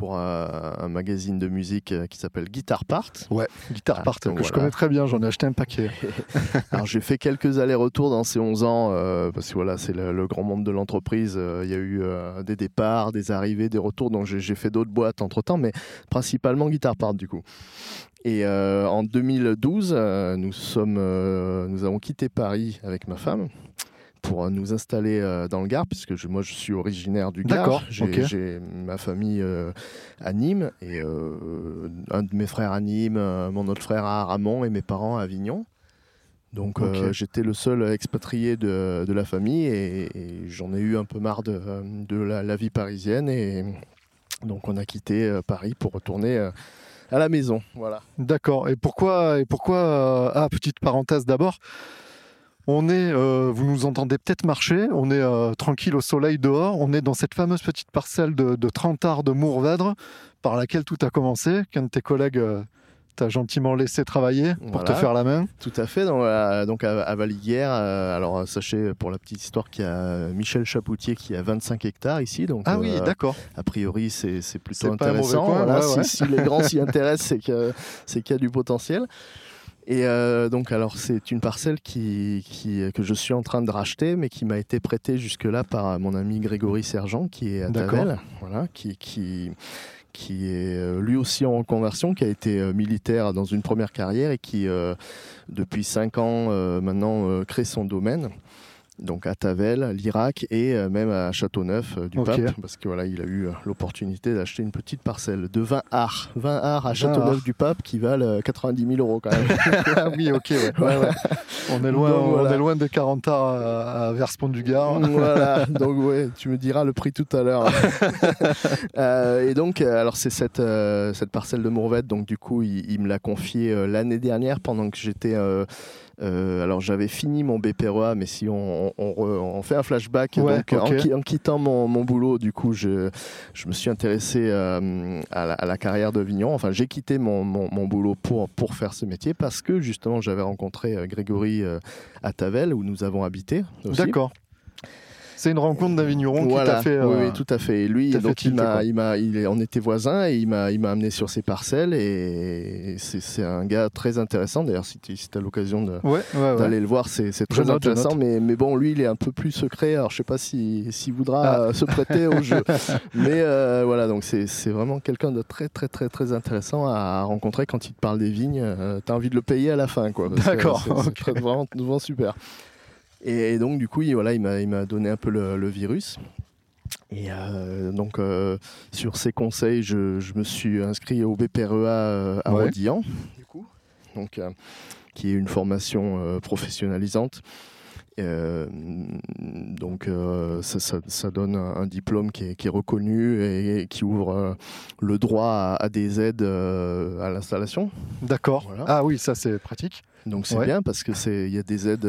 pour un magazine de musique euh, qui s'appelle Guitar Part. Ouais, Guitar Ah, Part que je connais très bien, j'en ai acheté un paquet. Alors j'ai fait quelques allers-retours dans ces 11 ans euh, parce que voilà c'est le, le grand monde de l'entreprise. Euh, Il y a eu euh, des départs, des arrivées, des retours. Donc j'ai fait d'autres boîtes entre temps, mais principalement Guitar Part du coup. Et euh, en 2012, euh, nous sommes, nous avons quitté Paris avec ma femme pour nous installer euh, dans le Gard, puisque je- moi je suis originaire du Gard. D'accord, J'ai ma famille euh, à Nîmes et euh, un de mes frères à Nîmes, mon autre frère à Aramon et mes parents à Avignon. Donc euh, j'étais le seul expatrié de, de la famille et, et j'en ai eu un peu marre de, de la, la vie parisienne et donc on a quitté Paris pour retourner à la maison. Voilà. D'accord. Et pourquoi et pourquoi Ah, petite parenthèse d'abord. On est, euh, vous nous entendez peut-être marcher, on est euh, tranquille au soleil dehors, on est dans cette fameuse petite parcelle de, de 30 arts de Mourvèdre par laquelle tout a commencé, qu'un de tes collègues euh, t'a gentiment laissé travailler pour Voilà. te faire la main. Tout à fait. Donc, à, donc à, à Valiguière, alors sachez pour la petite histoire qu'il y a Michel Chapoutier qui a 25 hectares ici. Donc, Ah oui, d'accord. a priori c'est plutôt C'est pas un mauvais intéressant. coin, Voilà, ouais, si, ouais. si les grands s'y intéressent, c'est qu'il y a du potentiel. Et euh, donc alors c'est une parcelle qui, qui- que je suis en train de racheter, mais qui m'a été prêtée jusque-là par mon ami Grégory Sergent, qui est à. Tavel, voilà, qui, qui qui est euh, lui aussi en reconversion, qui a été euh, militaire dans une première carrière et qui euh, depuis cinq ans euh, maintenant euh, crée son domaine. Donc à Tavel, l'Irak et euh, même à Châteauneuf euh, du. Pape, parce que voilà, il a eu euh, l'opportunité d'acheter une petite parcelle de 20 arts, 20 arts à 20 Châteauneuf du Pape qui valent euh, 90 000 euros quand même. ah oui, ok, ouais. ouais, ouais. On est loin, Donc, voilà. on est loin des 40 arts à, à Verspont du Gard. voilà, donc ouais, tu me diras le prix tout à l'heure. Euh, et donc, alors c'est cette, euh, cette parcelle de Mourvèdre, donc du coup, il, il me l'a confiée euh, l'année dernière pendant que j'étais. Euh, alors j'avais fini mon BPREA, mais si on, on- on re- on fait un flashback, Ouais, donc en, quittant mon, mon boulot, du coup, je, je me suis intéressé euh, à, la, à la carrière de vigneron. Enfin, j'ai quitté mon, mon- mon boulot pour, pour faire ce métier parce que justement, j'avais rencontré euh, Grégory à Tavel, où nous avons habité. D'accord. C'est une rencontre d'un vigneron qui t'a fait. euh, oui, tout à fait. Et lui, donc fait il m'a, il m'a, il est- on était voisins et il m'a, il m'a amené sur ses parcelles et c'est, c'est un gars très intéressant. D'ailleurs, si tu as l'occasion de, Ouais, ouais, ouais. d'aller le voir, c'est, c'est très je intéressant. note. Mais, mais bon, lui, il est un peu plus secret. Alors, je sais pas si, s'il voudra Ah. euh, se prêter au jeu. Mais euh, voilà, donc c'est, c'est vraiment quelqu'un de très, très, très, très intéressant à rencontrer quand il te parle des vignes. tu as envie de le payer à la fin, quoi. parce que D'accord, c'est- vraiment super. Et, et donc, du coup, il, voilà, il m'a, donné un peu le, le virus. Et euh, donc, euh, sur ses conseils, je, je me suis inscrit au BPREA euh, à Ouais. Rodillan, du coup, donc, euh, qui est une formation professionnalisante. Euh, donc, euh, ça, ça- ça donne un, un diplôme qui est, qui est reconnu et, qui ouvre euh, le droit à, à des aides à l'installation. D'accord. Voilà. Ah oui, ça c'est pratique. Donc c'est Ouais. bien parce que c'est il y a des aides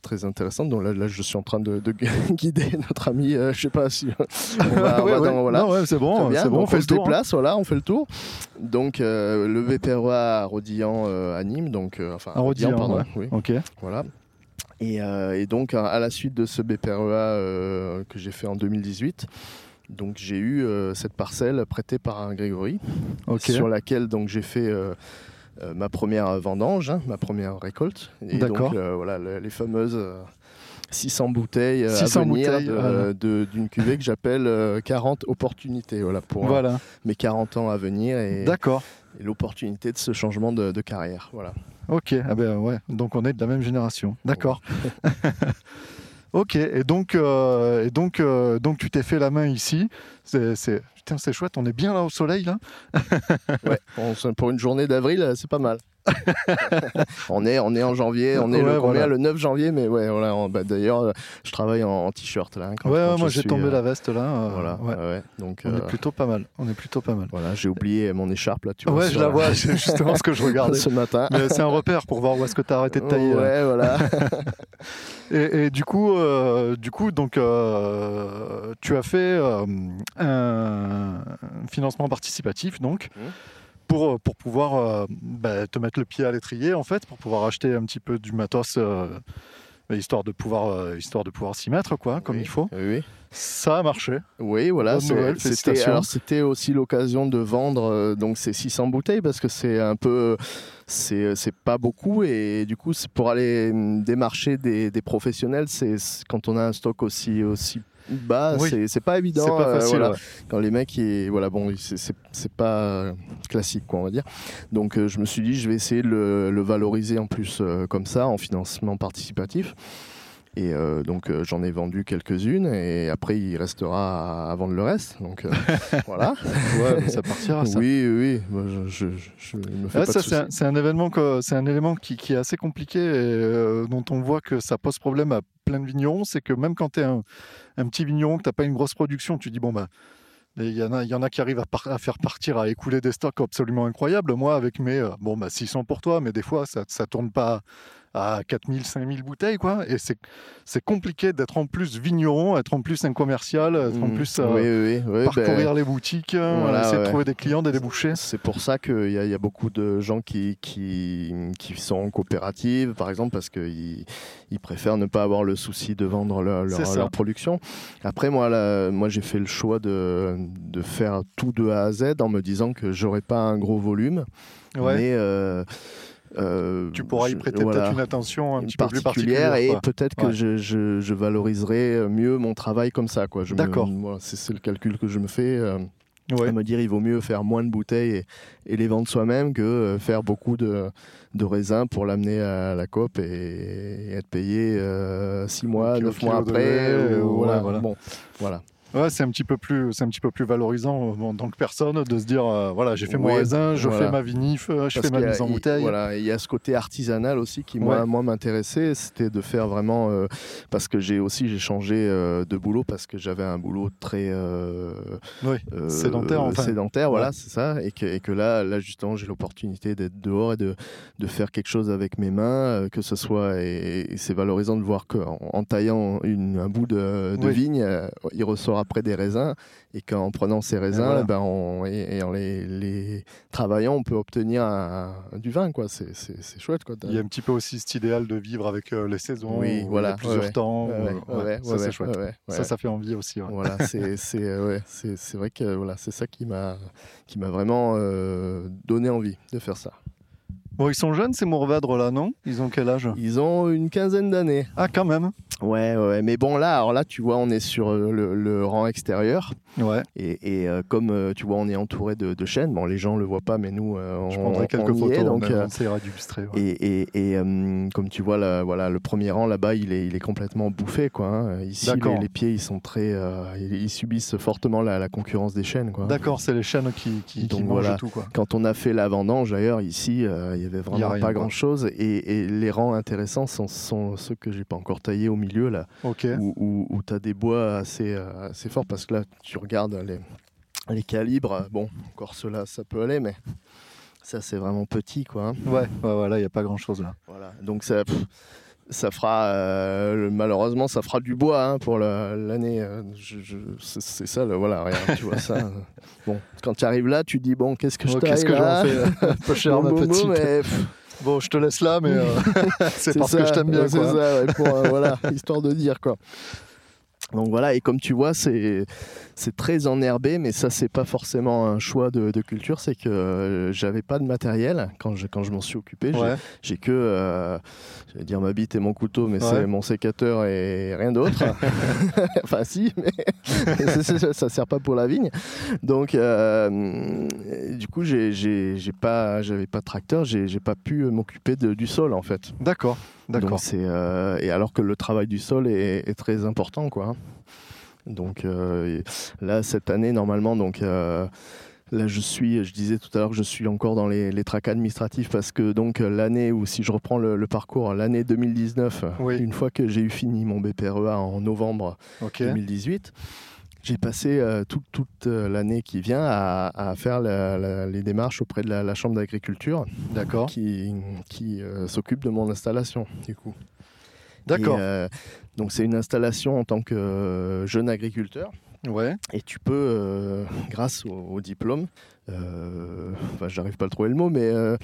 très intéressantes. Donc là, là, je suis en train de, de guider notre ami. euh, je sais pas si on va, Ouais, voilà. Ouais, c'est bon, c'est bon, on fait le tour. hein. voilà, on fait le tour. Donc euh, le VPREA à Rodillan euh, à Nîmes, donc enfin À Rodillan, pardon, oui, Ok. voilà. Et, euh, et donc à, la suite de ce BPREA euh, que j'ai fait en 2018, donc j'ai eu euh, cette parcelle prêtée par un Grégory sur laquelle donc j'ai fait ma première vendange, hein, ma première récolte. Et donc voilà le- les fameuses euh, 600 bouteilles euh, 600 à venir bouteilles, voilà. d'une cuvée que j'appelle euh, 40 opportunités voilà, pour euh, mes 40 ans à venir et, d'accord. Et l'opportunité de ce changement de, de carrière. Voilà. Ok, ah ben ouais, donc on est de la même génération. D'accord. ok, et donc, euh, et donc, euh, donc tu t'es fait la main ici. C'est, c'est- Putain, c'est chouette, on est bien là au soleil là. Ouais, on se- pour une journée d'avril, euh, c'est pas mal. on, est, on est en janvier, on est Ouais, le, combien, voilà. le 9 janvier, mais ouais, voilà, bah, d'ailleurs, euh, je travaille en, en t-shirt là. hein, quand- ouais, quand moi j'ai tombé euh, la veste là. euh, Voilà, ouais. donc On euh, est plutôt pas mal. On est plutôt pas mal. voilà, j'ai oublié mon écharpe là, tu vois. Ouais, je la vois, c'est justement ce que je regardais. ce matin. Mais c'est un repère pour voir où est-ce que tu as arrêté de tailler. Ouais, voilà. Et, et du coup, euh, du coup, donc, euh, tu as fait euh, un financement participatif, donc, Mhm. Pour, pour pouvoir euh, bah, te mettre le pied à l'étrier, en fait, pour pouvoir acheter un petit peu du matos, euh, histoire de pouvoir, euh, histoire de pouvoir s'y mettre, quoi, comme Oui, il faut. Oui. Ça a marché. Oui, voilà. C'était félicitations. alors, c'était aussi l'occasion de vendre euh, donc ces 600 bouteilles parce que c'est un peu, c'est pas beaucoup et du coup pour aller hum, démarcher des, des professionnels, c'est- quand on a un stock aussi aussi bas, Oui. c'est pas évident. C'est pas euh, facile. voilà. ouais. Quand les mecs, ils- voilà, bon, c'est- pas euh, classique, quoi, on va dire. Donc, euh, je me suis dit, je vais essayer de le, le valoriser en plus comme ça, en financement participatif. Et euh, donc, euh, j'en ai vendu quelques-unes, et après, il restera à, à vendre le reste. Donc, euh, voilà. Ouais, mais ça partira, ça. Oui, oui. Moi, je, je, je- je me fais Ouais, c'est un, événement c'est un élément qui, qui est assez compliqué et dont on voit que ça pose problème à plein de vignerons. C'est que même quand tu es un, un petit vigneron, n'as pas une grosse production, tu dis bon, bah. Il y, en a, y en a qui arrivent à faire partir, à écouler des stocks absolument incroyables. Moi, avec mes. euh, bon, bah, 600 pour toi, mais des fois, ça ne tourne pas à 4000, 5000 bouteilles, quoi. Et c'est compliqué d'être en plus vigneron, être en plus un commercial, être en Mm. plus. euh, oui, oui, oui, oui, parcourir ben, les boutiques, euh, voilà, essayer de trouver des clients, des débouchés. C'est pour ça qu'il y, y a beaucoup de gens qui, qui, qui sont en coopérative, par exemple, parce qu'ils ils préfèrent ne pas avoir le souci de vendre leur, production. Après, moi, moi j'ai fait le choix de, de faire tout de A à Z en me disant que j'aurais pas un gros volume. Ouais. Mais euh, euh, tu pourras y je- prêter voilà, peut-être une attention un une petit peu plus particulière et peut-être que Ouais. je, je- je valoriserai mieux mon travail comme ça. quoi. D'accord. voilà, c'est le calcul que je me fais. euh, Ouais. à me dire il vaut mieux faire moins de bouteilles et, et les vendre soi-même que euh, faire beaucoup de, de raisins pour l'amener à la COP et, et être payé 6 mois, Au 9 kilo mois après. ou voilà. voilà. Bon, voilà. Ouais, c'est un petit peu plus, c'est un petit peu plus valorisant euh, en tant que personne de se dire, euh, voilà, j'ai fait mon raisin, je voilà. fais ma vinif, euh, je Parce fais ma mise en il- bouteille. Voilà, il y a ce côté artisanal aussi qui moi, Ouais. moi m'intéressait, c'était de faire vraiment euh, parce que j'ai aussi j'ai changé euh, de boulot parce que j'avais un boulot très Oui, sédentaire, enfin. sédentaire, voilà, Ouais. c'est ça, et que, et que là, là justement, j'ai l'opportunité d'être dehors et de, de faire quelque chose avec mes mains, que ce soit, et, et c'est valorisant de voir qu'en en taillant une- un bout de, de Oui. vigne, il ressort après des raisins, et qu'en prenant ces raisins, voilà. ben, on- et, et en les, les travaillant, on peut obtenir un- un- du vin, quoi. C'est, c'est, c'est chouette, quoi. Il y a un petit peu aussi cet idéal de vivre avec euh, les saisons, Oui, voilà, plusieurs ouais, temps. Ouais, où, ouais, euh, ouais, ouais, ouais, ça c'est chouette. ouais, ouais, Ça, ça fait envie aussi. ouais. Voilà, c'est c'est euh, ouais, c'est c'est vrai que voilà, c'est ça qui m'a qui m'a vraiment euh, donné envie de faire ça. Bon, ils sont jeunes ces Mourvèdres là, non? Ils ont quel âge? Ils ont une quinzaine d'années. Ah, quand même. Ouais, ouais, mais bon là, alors là, tu vois, on est sur euh, le, le rang extérieur Ouais. et, et, euh, comme euh, tu vois, on est entouré de, de chênes. Bon, les gens le voient pas, mais nous, euh, on, Je prendrai on quelques y photos. est, on, donc, a- euh, on d'illustrer. ouais. Et, et, et, comme tu vois, là, voilà, le premier rang là-bas, il est, il est complètement bouffé. Quoi, hein. Ici, les, les pieds, ils sont très, ils, subissent fortement la, la concurrence des chênes. Quoi. D'accord, c'est les chaînes qui, qui, qui Donc mangent voilà. tout. Quoi. Quand on a fait la vendange, d'ailleurs, ici, il y avait y vraiment rien, pas grand-chose. Et, les rangs intéressants sont, sont ceux que j'ai pas encore taillés au milieu, là, Ok. où, où, tu as des bois assez, assez forts, parce que là, tu regardes les, les calibres. Bon, encore ceux-là, ça peut aller, mais ça, c'est vraiment petit, quoi. hein. Ouais, ouais, ouais, là, il n'y a pas grand chose là. Voilà. Donc ça, pff, ça fera, euh, le- malheureusement, ça fera du bois hein, pour la- l'année. euh, c'est ça, le- voilà, regarde, tu vois ça. euh. Bon, quand tu arrives là, tu dis bon, qu'est-ce que je Oh, Qu'est-ce que j'en fais Un peu cher, Boum, ma petite. mais, pff, Bon, je te laisse là, mais euh, c'est parce ça, que je t'aime bien. C'est ça, ouais, pour, euh, voilà, histoire de dire quoi. Donc voilà, et comme tu vois, c'est très enherbé, mais ça, c'est pas forcément un choix de, de culture, c'est que euh, j'avais pas de matériel quand je, quand je m'en suis occupé. J'ai- Ouais. J'ai que, euh, j'allais dire ma bite et mon couteau, mais Ouais. c'est mon sécateur et rien d'autre. enfin, si, mais ça, ça, sert pas pour la vigne. Donc, euh, du coup, j'ai pas, j'avais pas de tracteur, j'ai pas pu m'occuper du sol en fait. D'accord, d'accord. Euh, et alors que le travail du sol est, est très important quoi. Donc euh, là cette année normalement donc euh, là je suis je disais tout à l'heure que je suis encore dans les, les tracas administratifs parce que donc l'année où si je reprends le, le parcours l'année 2019 Oui. une fois que j'ai eu fini mon BPREA en novembre Ok. 2018 j'ai passé euh, tout- toute euh, l'année qui vient à, à faire la- la- les démarches auprès de la, la chambre d'agriculture D'accord. qui, qui euh, s'occupe de mon installation du coup. D'accord. Donc c'est une installation en tant que jeune agriculteur Ouais. et tu peux, grâce au, au diplôme, euh, enfin j'arrive pas à trouver le mot, mais euh,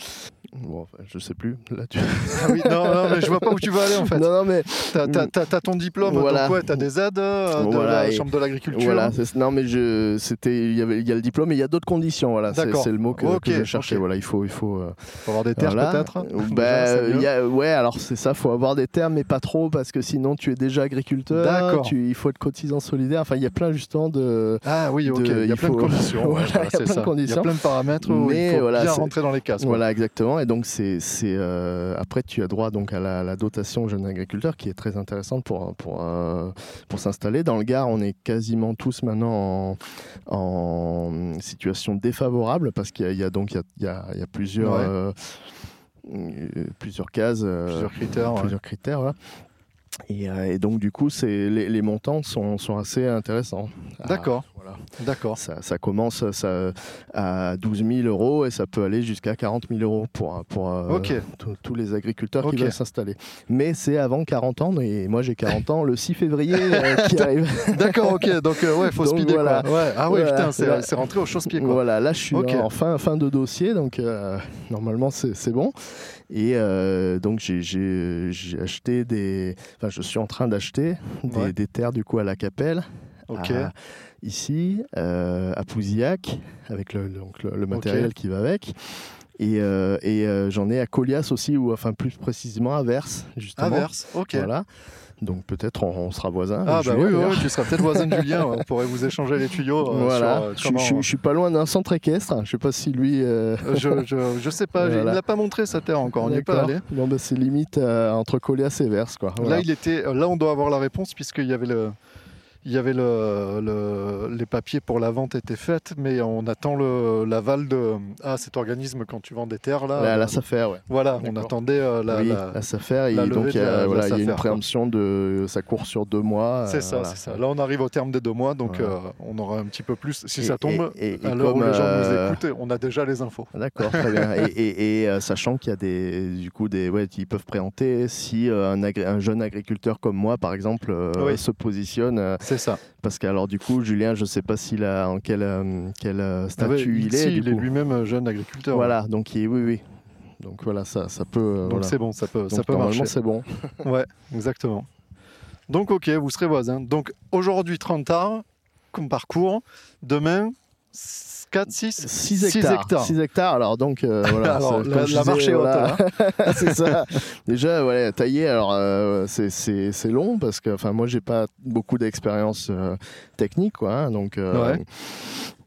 bon, enfin, je sais plus. Là, tu... Ah oui, non, non, mais je vois pas où tu veux aller en fait. non, non, mais T'as, t'as- t'as- ton diplôme, Voilà. donc ouais, t'as des aides euh, de Voilà, la chambre de l'agriculture. voilà, c'est- non, mais je, c'était, il y avait, il y a le diplôme, et il y a d'autres conditions. Voilà, c'est, le mot que, Ok, que je cherchais. Voilà, il faut, il faut. euh, Faut avoir des terres Voilà. peut-être. Y a- ouais, alors c'est ça, faut avoir des termes, mais pas trop, parce que sinon tu es déjà agriculteur, D'accord. tu, il faut être cotisant solidaire, enfin il y a plein justement de... Ah oui, ok. il y a plein de conditions. Voilà, Voilà, il y a c'est plein de ça. Il y a plein de paramètres où Mais il faut voilà, bien rentrer dans les cases. quoi. Voilà, exactement, et donc c'est, euh, après tu as droit donc à la, la dotation jeune agriculteur qui est très intéressante pour, pour, euh, pour s'installer. Dans le Gard, on est quasiment tous maintenant en, en situation défavorable, parce qu'il y a, il y a donc il y a, il y a- plusieurs... Ouais. euh, euh, plusieurs cases, Plusieurs critères. ouais. critères. Et, euh, et donc, du coup, c'est, les, les montants sont, sont assez intéressants. Ah, D'accord. voilà. D'accord. Ça, ça commence ça, à 12 000 euros et ça peut aller jusqu'à 40 000 euros pour, pour euh, Ok. tous- tous les agriculteurs Ok. qui veulent s'installer. Mais c'est avant 40 ans et moi j'ai 40 ans le 6 février euh, qui arrive. D'accord, ok. Donc, euh, ouais, faut Donc, speeder. voilà. Quoi. Ouais. Ah oui, Voilà. putain, c'est, rentré au chausse-pied. Quoi. Voilà, là je suis Ok. en fin, fin de dossier, donc euh, normalement c'est c'est bon. Et euh, donc j'ai- acheté des. Enfin, je suis en train d'acheter des, Ouais. des terres du coup à la Capelle. À- ici, euh, à Pouzillac, avec le, donc le, le matériel qui va avec. Et, euh, et j'en ai à Colias aussi, ou enfin plus précisément à Vers, justement. Inverse. Ok. Voilà. Donc peut-être on, on sera voisins. Ah bah oui, oui, tu seras peut-être voisin de Julien. On pourrait vous échanger les tuyaux. euh, Voilà, sur, euh, je, suis- comment- je suis- je suis pas loin d'un centre équestre. Je sais pas si lui. euh, je, je, je sais pas, il Voilà. ne l'a pas montré sa terre encore, on n'y est pas allé. Non, bah, c'est limite entre Colias et Vers, quoi. Voilà. Là, il était, là, on doit avoir la réponse puisqu'il y avait le, il y avait le, le- les papiers pour la vente étaient faits, mais on attend le- l'aval de ah cet organisme quand tu vends des terres là. La, la euh, SAFER, ouais. voilà, on attendait euh, la, oui, la- la SAFER, il, la donc il y a, de la voilà, il y a une préemption de ça court sur deux mois. C'est euh, ça, voilà, c'est ça. Là, on arrive au terme des deux mois, donc Voilà. euh, on aura un petit peu plus. Si Et- ça tombe, et- et- et à l'heure où comme, les gens euh, nous écoutent, on a déjà les infos. D'accord, très bien. Et, et- et, euh, sachant qu'il y a des, du coup, des, ouais, ils peuvent préempter si euh, un, agré- un jeune agriculteur comme moi, par exemple, euh, Oui. se positionne. euh, C'est ça. parce qu'alors, du coup, Julien, je ne sais pas s'il a en quel, euh, quel euh, Ah statut il est. il est lui-même euh, jeune agriculteur. Voilà, donc il, oui, oui. Donc voilà, ça, ça peut. euh, Donc voilà. c'est bon, ça peut, ça peut normalement, marcher. c'est bon. Ouais, exactement. Donc, ok, vous serez voisins. Donc, aujourd'hui, 30 arts, comme parcours. Demain, 4, 6 6 hectares. 6 hectares, alors donc euh, voilà. Alors, la- la disais, marche est haute, hein. voilà. c'est ça. Déjà, ouais, tailler, alors euh, c'est long parce que enfin moi j'ai pas beaucoup d'expérience euh, technique quoi, hein, donc euh, Ouais.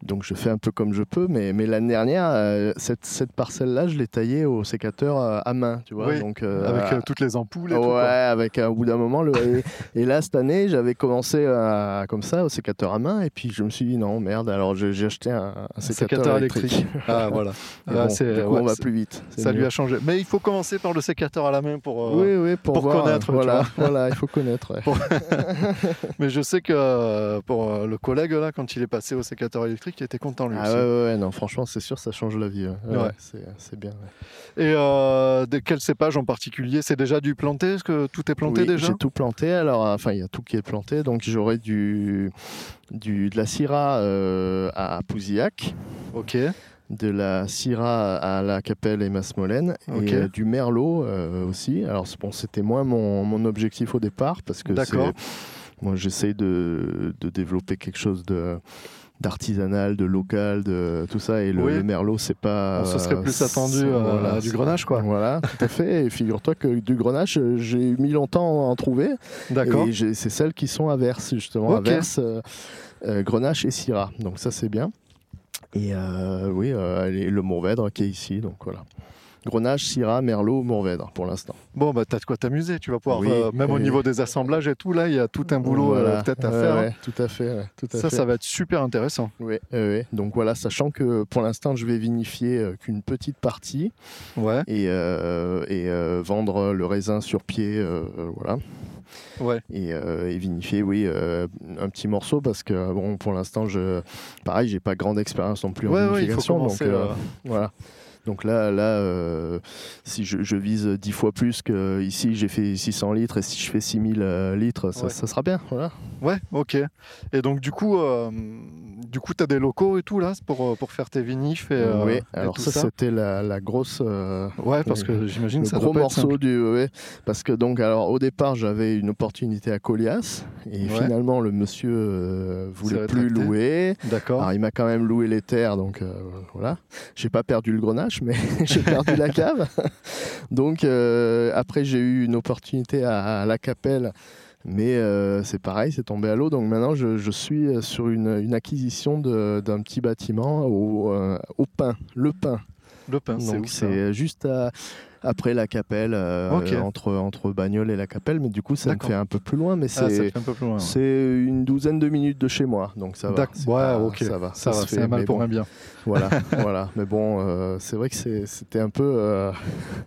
Donc je fais un peu comme je peux, mais mais l'année dernière euh, cette cette parcelle là je l'ai taillée au sécateur euh, à main, tu vois, Oui, donc euh, Avec toutes les ampoules et tout. Ouais, quoi. avec au bout d'un moment. Le... et, et là, cette année, j'avais commencé à- comme ça, au sécateur à main, et puis je me suis dit non, merde, alors j'ai acheté un, un sécateur, sécateur électrique. électrique. Ah, voilà. Ah, bon, c'est- du coup, ouais, on va plus vite. Ça lui a changé. Mais il faut commencer par le sécateur à la main pour. Oui, oui, pour, pour voir, connaître, Voilà, voilà, il faut connaître. ouais. Mais je sais que pour le collègue, là, quand il est passé au sécateur électrique, il était content lui Ah aussi. ouais, non, franchement, c'est sûr, ça change la vie. ouais. Ouais, Ouais. ouais, c'est bien. Et euh, de quel cépage en particulier? C'est déjà du planté? Est-ce que tout est planté Oui, déjà? J'ai tout planté. Alors, enfin, il y a tout qui est planté. Donc, j'aurai du, du, de la Syrah euh, à Pouzillac. Ok. de la Syrah à la Capelle et Masmolène Ok. et euh, du Merlot euh, aussi. Alors bon, c'était moins mon, mon objectif au départ parce que Moi, j'essaye de, de développer quelque chose de d'artisanal, de local, de tout ça. Et le, Oui. le merlot, c'est pas. On se serait plus attendu euh, voilà, à du grenache, quoi. Voilà, tout à fait. Et figure-toi que du grenache, j'ai mis longtemps à en trouver. D'accord. Et c'est celles qui sont à verse, justement. Ok. À verse, euh, euh, grenache et syrah. Donc ça, c'est bien. Et euh, oui, euh, le Mourvèdre qui est ici. Donc voilà. Grenache, syrah, merlot, Mourvèdre pour l'instant. Bon, bah, t'as de quoi t'amuser. Tu vas pouvoir, Oui, euh, même au niveau des assemblages et tout, là, il y a tout un boulot euh, Voilà. peut-être à Ouais, faire. hein. ouais, tout à fait. ouais, tout à Ça, fait. ça va être super intéressant. Oui. Donc voilà, sachant que pour l'instant, je vais vinifier euh, qu'une petite partie Ouais, et, euh, et euh, vendre le raisin sur pied, voilà. ouais. Et, euh, et vinifier, oui, euh, un petit morceau parce que bon, pour l'instant, je, pareil, j'ai pas grande expérience non plus en Ouais, ouais, vinification, commencer. donc euh, voilà. Donc là, là euh, si je, je vise 10 fois plus que ici, j'ai fait 600 litres et si je fais 6000 euh, litres, ça, Ouais. ça sera bien, voilà. Ouais, ok. Et donc, du coup, euh, du coup, t'as des locaux et tout, là, pour, euh, pour faire tes vinifs et, euh, oui, et alors tout ça, ça. c'était la, la grosse. euh, Ouais, parce que j'imagine le que ça gros doit pas être morceau du ouais, parce que donc alors au départ j'avais une opportunité à Colias et Ouais. finalement le monsieur voulait plus louer D'accord. alors il m'a quand même loué les terres donc voilà j'ai pas perdu le grenache mais j'ai perdu la cave donc après j'ai eu une opportunité à, à la Capelle mais euh, c'est pareil, c'est tombé à l'eau. Donc maintenant, je, je suis sur une, une acquisition d'un petit bâtiment au, euh, au Pin, le Pin. Le pain, c'est Donc c'est juste à- après la Capelle, euh, entre, entre Bagnoles et la Capelle, mais du coup ça me fait un peu plus loin, mais Ah, ça c'est une douzaine de minutes de chez moi, donc ça va. Ouais, pas- ok. Ça va, Ça, se va, c'est mal pour bon, un bien. Voilà, voilà. Mais bon, euh, c'est vrai que c'était un peu, euh,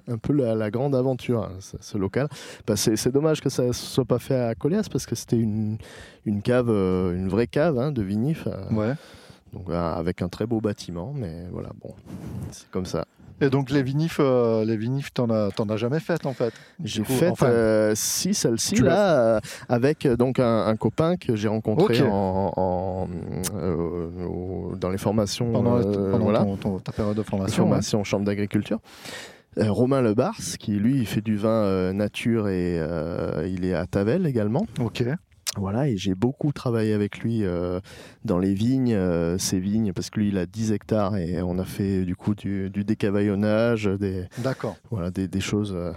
un peu la, la grande aventure, hein, ce, ce local. Bah, c'est dommage que ça ne soit pas fait à Colias parce que c'était une, une cave, une vraie cave hein, de vinif, Ouais. donc avec un très beau bâtiment, mais voilà, bon, c'est comme ça. Et donc, les vinifs, euh, les vinifs, t'en as, t'en as jamais fait, en fait J'ai fait enfin, euh, si celle-ci là euh, avec euh, donc un, un copain que j'ai rencontré Ok. en, en, euh, dans les formations pendant, euh, pendant voilà, ton- ton- ta période de les formation. ouais. chambre d'agriculture. Romain Lebars, qui lui il fait du vin nature et il est à Tavel également. Ok. Voilà, et j'ai beaucoup travaillé avec lui euh, dans les vignes, euh, ses vignes, parce que lui il a 10 hectares et on a fait du coup du, du décavaillonnage, des, D'accord. voilà, des, des choses euh,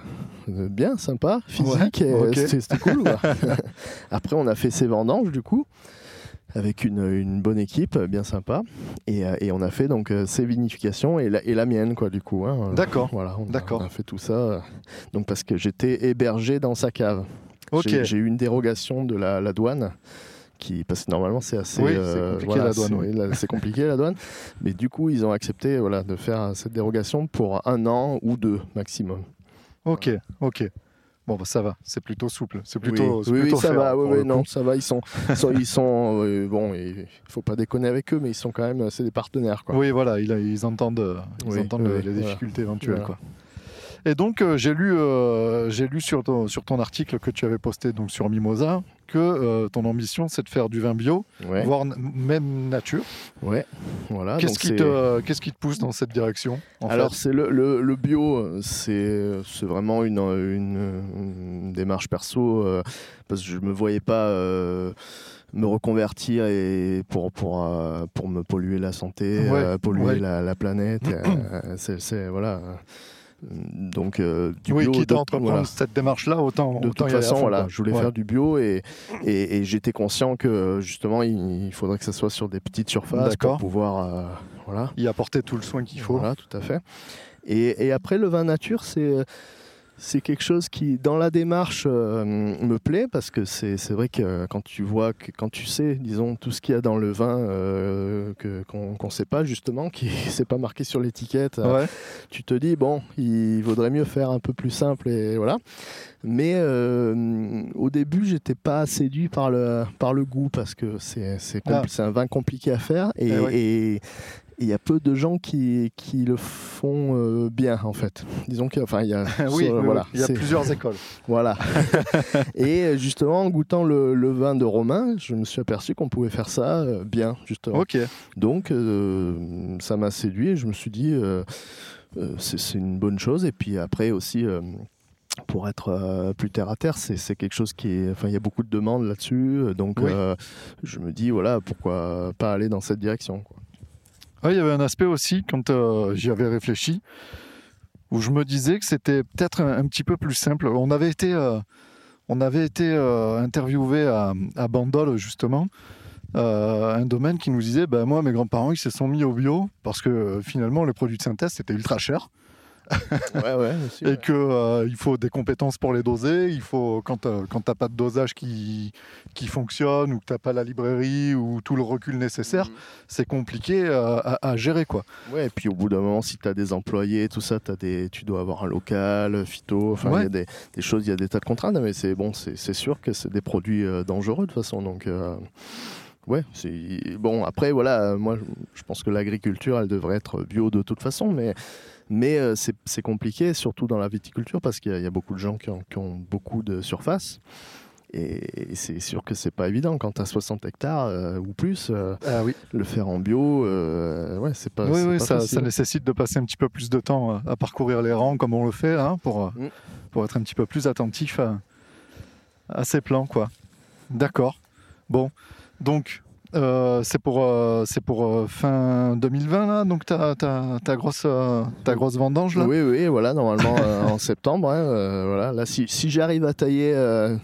euh, bien sympas, physiques, et, euh, c'était c'était cool. Après, on a fait ses vendanges, du coup, avec une, une bonne équipe, bien sympa, et, euh, et on a fait donc euh, ses vinifications et la, et la mienne, quoi, du coup. hein. D'accord. Voilà, on, a- on a fait tout ça, euh, donc parce que j'étais hébergé dans sa cave. Ok. J'ai- eu une dérogation de la, la douane. Qui, parce que normalement c'est assez Oui, euh, compliqué, voilà, la douane, c'est- oui. compliqué la douane mais du coup ils ont accepté voilà de faire cette dérogation pour un an ou deux maximum Ok. Ok. Bon, bah, ça va. C'est plutôt souple. C'est plutôt. oui, plutôt ça va oui, non ça va ils sont, ils sont, euh, bon il faut pas déconner avec eux mais ils sont quand même c'est des partenaires quoi. Oui, voilà, ils, ils entendent, euh, ils Oui, entendent oui, les, voilà. difficultés éventuelles. Voilà. Quoi. Et donc, euh, j'ai lu, euh, j'ai lu sur, ton, sur ton article que tu avais posté donc, sur Mimosa que euh, ton ambition, c'est de faire du vin bio, ouais, voire même nature. ouais, voilà Qu'est-ce qui, te, qu'est-ce qui te pousse dans cette direction en Alors c'est le, le, le bio, c'est c'est vraiment une, une, une démarche perso euh, parce que je me voyais pas euh, me reconvertir et pour pour pour me polluer la santé, Ouais, euh, polluer ouais. la, la planète. euh, c'est- voilà. Donc euh, du Oui, bio. quitte de- à entreprendre voilà. cette démarche-là, autant, De autant toute façon, voilà, je voulais Ouais. faire du bio et, et, et j'étais conscient que justement il, il faudrait que ça soit sur des petites surfaces pour pouvoir euh, voilà, Y apporter tout le soin qu'il faut. voilà, tout à fait. Et, et après, le vin nature, c'est c'est quelque chose qui, dans la démarche, euh, me plaît parce que c'est vrai que quand tu vois, que, quand tu sais, disons, tout ce qu'il y a dans le vin euh, qu'on qu'on sait pas justement, qui c'est pas marqué sur l'étiquette, euh, Ouais. tu te dis bon, il vaudrait mieux faire un peu plus simple et voilà. Mais au début, j'étais pas séduit par le par le goût parce que c'est Ah. un vin compliqué à faire et Eh ouais. et- et il y a peu de gens qui, qui le font euh, bien en fait. Disons qu'il enfin, y a, oui, sur- oui, voilà, oui, il y a plusieurs écoles. voilà. et euh, justement, en goûtant le, le vin de Romain, je me suis aperçu qu'on pouvait faire ça euh, bien, justement. Donc, euh, ça m'a séduit et je me suis dit, c'est une bonne chose. Et puis après aussi, pour être euh, plus terre à terre, c'est quelque chose qui est. Enfin, il y a beaucoup de demandes là-dessus. Donc, Oui. euh, je me dis, voilà, pourquoi pas aller dans cette direction. quoi. Ouais, il y avait un aspect aussi, quand euh, j'y avais réfléchi, où je me disais que c'était peut-être un, petit peu plus simple. On avait été, euh, on avait été euh, interviewé à, à Bandol, justement, un domaine qui nous disait ben, Moi, mes grands-parents, ils se sont mis au bio parce que finalement, les produits de synthèse, c'était ultra cher. Ouais, ouais. aussi, Et ouais. qu'il il faut des compétences pour les doser. Il faut, quand tu n'as pas de dosage qui, qui fonctionne, ou que tu n'as pas la librairie, ou tout le recul nécessaire, Mhm. c'est compliqué euh, à, à gérer. quoi. Ouais, et puis au bout d'un moment, si tu as des employés, tout ça, as des, tu dois avoir un local, phyto, enfin, il y a des, des choses, il y a des tas de contraintes, mais c'est bon, c'est sûr que c'est des produits euh, dangereux de toute façon. Donc, euh, ouais, c'est bon. Après, voilà, euh, moi, je- je pense que l'agriculture, elle devrait être bio de toute façon, mais. Mais euh, c'est compliqué, surtout dans la viticulture, parce qu'il y, a- il y a beaucoup de gens qui ont, qui ont beaucoup de surface. Et, et c'est sûr que c'est pas évident quand tu as 60 hectares euh, ou plus. euh, Ah oui. le faire en bio, ouais, c'est pas. oui, oui, pas ça, nécessite de passer un petit peu plus de temps à parcourir les rangs comme on le fait, hein, pour, Mm. pour être un petit peu plus attentif à, à ces plans. quoi. D'accord. Bon, donc euh, c'est pour, euh, c'est pour euh, fin 2020, là, donc ta, ta, ta, grosse, euh, ta grosse vendange là Oui, oui, voilà, normalement en septembre. hein, voilà. Là, si, si j'arrive à tailler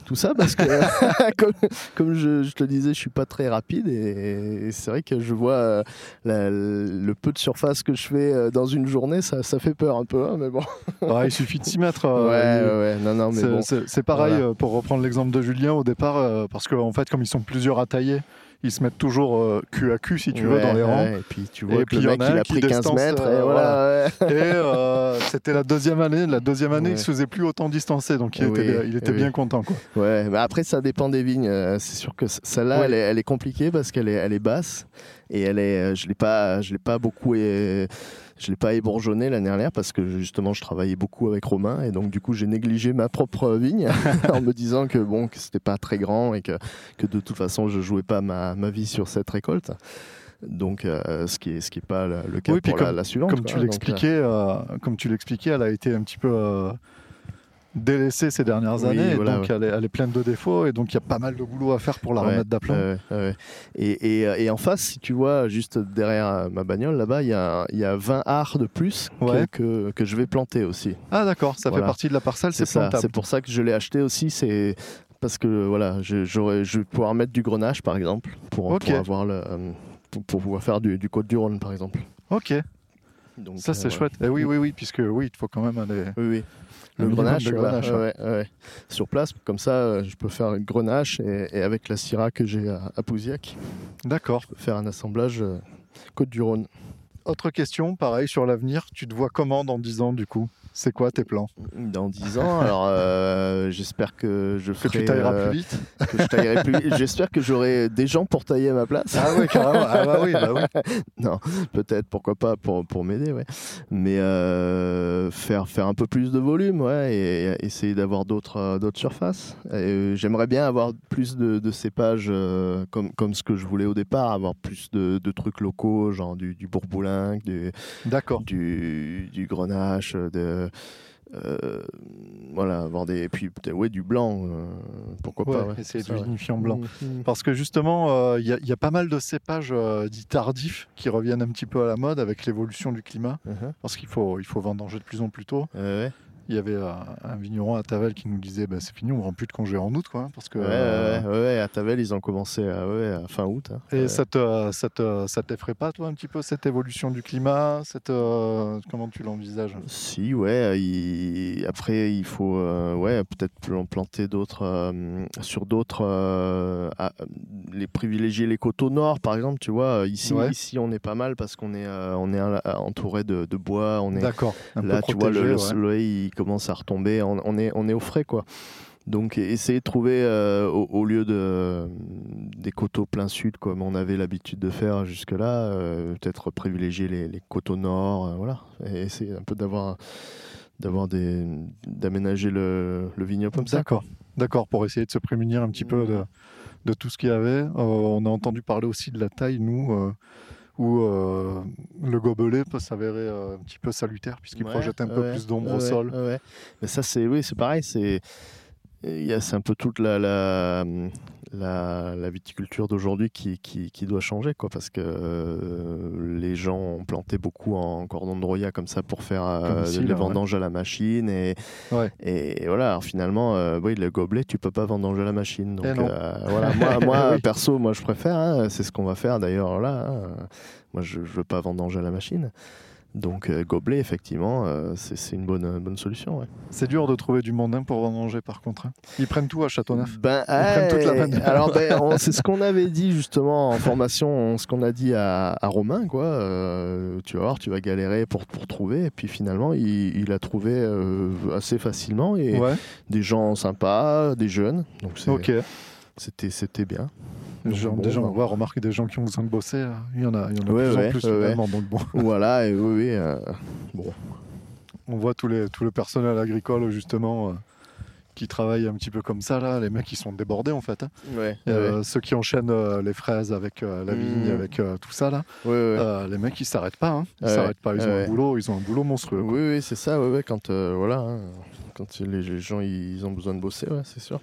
tout ça, parce que comme, comme je, je te le disais, je suis pas très rapide et, et c'est vrai que je vois la- le peu de surface que je fais dans une journée, ça, ça fait peur un peu, hein, mais bon. Il suffit de s'y mettre. ouais, ouais, non, non, mais C'est bon. c'est- pareil Voilà. pour reprendre l'exemple de Julien au départ, parce qu'en fait, comme ils sont plusieurs à tailler, ils se mettent toujours euh, cul à cul, si tu veux, dans les rangs. ouais, et puis tu vois Et que puis, le il y en mec, a il a pris 15 distance, mètres, euh, et voilà. ouais. Et euh, c'était la deuxième année. La deuxième année, il se faisait plus autant distancer, donc il Oui, était, bien, il était oui. bien content. Quoi. Ouais, mais après ça dépend des vignes. Euh, C'est sûr que celle-là, elle, est, elle est compliquée parce qu'elle est, elle est basse et elle est, je l'ai pas, je l'ai pas beaucoup, je l'ai pas ébourgeonnée l'année dernière parce que justement je travaillais beaucoup avec Romain et donc du coup j'ai négligé ma propre vigne en me disant que bon que c'était pas très grand et que, que de toute façon je jouais pas ma, ma vie sur cette récolte. Donc euh, ce qui est ce qui est pas le, cas Oui, pour la, la suivante. Comme quoi. tu euh, l'expliquais, euh, comme tu l'expliquais, elle a été un petit peu euh, délaissée ces dernières Oui, années, et donc elle, est, elle est pleine de défauts, et donc il y a pas mal de boulot à faire pour la Ouais, remettre d'aplomb. ouais. Et, et, euh, et en face, si tu vois, juste derrière euh, ma bagnole, là-bas, il y a, y a 20 arts de plus que, que, que je vais planter aussi. Ah d'accord, ça Voilà. fait partie de la parcelle, c'est C'est ça. plantable. C'est pour ça que je l'ai acheté aussi. C'est parce que voilà, je, je vais pouvoir mettre du grenache, par exemple, pour, pour avoir le, euh, pour, pour pouvoir faire du, du Côte du Rhône, par exemple. Ok, Donc, ça c'est chouette. Et oui, oui, oui, puisque oui, il faut quand même aller. Oui, oui. Le grenache, de voilà, grenache, ouais, ouais, ouais. sur place, comme ça, euh, je peux faire le grenache et, et avec la Syrah que j'ai à, à Pousiac, D'accord. je peux faire un assemblage euh, Côte du Rhône. Autre question, pareil sur l'avenir, tu te vois comment dans 10 ans du coup? C'est quoi tes plans? Dans 10 ans, alors euh, j'espère que je Que ferai. tu tailleras euh, plus vite? que je taillerai plus vite. J'espère que j'aurai des gens pour tailler à ma place. Ah oui, carrément. Ah bah oui, bah oui. non, peut-être, pourquoi pas, pour, pour m'aider, ouais. Mais euh, faire, faire un peu plus de volume, ouais, et, essayer d'avoir d'autres d'autres surfaces. J'aimerais bien avoir plus de, de cépages comme, comme ce que je voulais au départ, avoir plus de, de trucs locaux, genre du, du bourboulingue, du, D'accord. du, du grenache, de. Euh, voilà, avoir des. Et puis, peut-être, ouais, du blanc, euh, pourquoi Ouais, pas. ouais, essayer de vinifier en blanc. Mhm. Parce que justement, euh, il y, a- il y a pas mal de cépages euh, dits tardifs qui reviennent un petit peu à la mode avec l'évolution du climat. Mhm. Parce qu'il faut, il faut vendanger de plus en plus tôt. Il y avait euh, un vigneron à Tavel qui nous disait bah, c'est fini, on ne rend plus de congés en août. Quoi, hein, parce que, Ouais, euh, ouais, ouais, ouais, à Tavel, ils ont commencé à, ouais, à fin août. hein. Et ça te, ça, te, ça t'effraie pas, toi, un petit peu, cette évolution du climat cette, euh, Comment tu l'envisages? Si, ouais. il- Après, il faut euh, ouais, peut-être pl- planter d'autres euh, sur d'autres. euh, les privilégier les coteaux nord, par exemple. Tu vois, ici, ici, on est pas mal parce qu'on est, euh, on est euh, entouré de, de bois. On est D'accord. Là, tu vois, le, le soleil il commence à retomber. On, on est, on est au frais, quoi. Donc, essayer de trouver euh, au, au lieu de des coteaux plein sud comme on avait l'habitude de faire jusque-là, euh, peut-être privilégier les, les coteaux nord, euh, voilà, et essayer un peu d'avoir d'avoir des d'aménager le, le vignoble comme ça. D'accord. D'accord, pour essayer de se prémunir un petit peu de, de tout ce qu'il y avait. On a entendu parler aussi de la taille, nous, où euh, le gobelet peut s'avérer euh, un petit peu salutaire puisqu'il Ouais, projette un peu plus d'ombre au sol. Mais ça, c'est oui, c'est pareil. C'est c'est un peu toute la la, la, la viticulture d'aujourd'hui qui, qui, qui doit changer, quoi, parce que euh, les gens ont planté beaucoup en cordon de Roya comme ça pour faire euh, ici, les là, ouais. vendanges à la machine et Ouais. et voilà. Alors finalement, euh, oui, le gobelet, tu peux pas vendanger à la machine. Donc Eh euh, voilà, moi, moi Oui. perso, moi je préfère. hein, c'est ce qu'on va faire d'ailleurs là. hein. Moi, je, je veux pas vendanger à la machine. Donc euh, gobelet, effectivement, euh, c'est une bonne, bonne solution. ouais. C'est dur de trouver du mondain pour vendanger par contre. hein. Ils prennent tout à Châteauneuf. Ben, prennent toute la ouais, manne. Alors, ben, c'est ce qu'on avait dit justement en formation, on- ce qu'on a dit à, à Romain, quoi. Euh, tu vas voir, tu vas galérer pour, pour trouver. Et puis finalement, il, il a trouvé assez facilement et Ouais, des gens sympas, des jeunes. Donc c'est- ok. c'était c'était bien. Gens, Bon, des gens, ben, ouais, remarque des gens qui ont besoin de bosser, euh, il y en a, il y en a Ouais, plus ouais, en plus ouais. Donc bon, Voilà, et oui, oui. euh, bon. on voit tous les, tout le personnel agricole justement euh, qui travaille un petit peu comme ça là. Les mecs ils sont débordés en fait. hein. Euh, Ceux qui enchaînent euh, les fraises avec euh, la vigne, Mhm. avec euh, tout ça là. les mecs ils s'arrêtent pas. hein. Ils s'arrêtent pas. Ils ont un boulot. Ils ont un boulot monstrueux. quoi. Oui, oui, c'est ça, quand, voilà, hein, quand les, gens ils ont besoin de bosser, c'est sûr.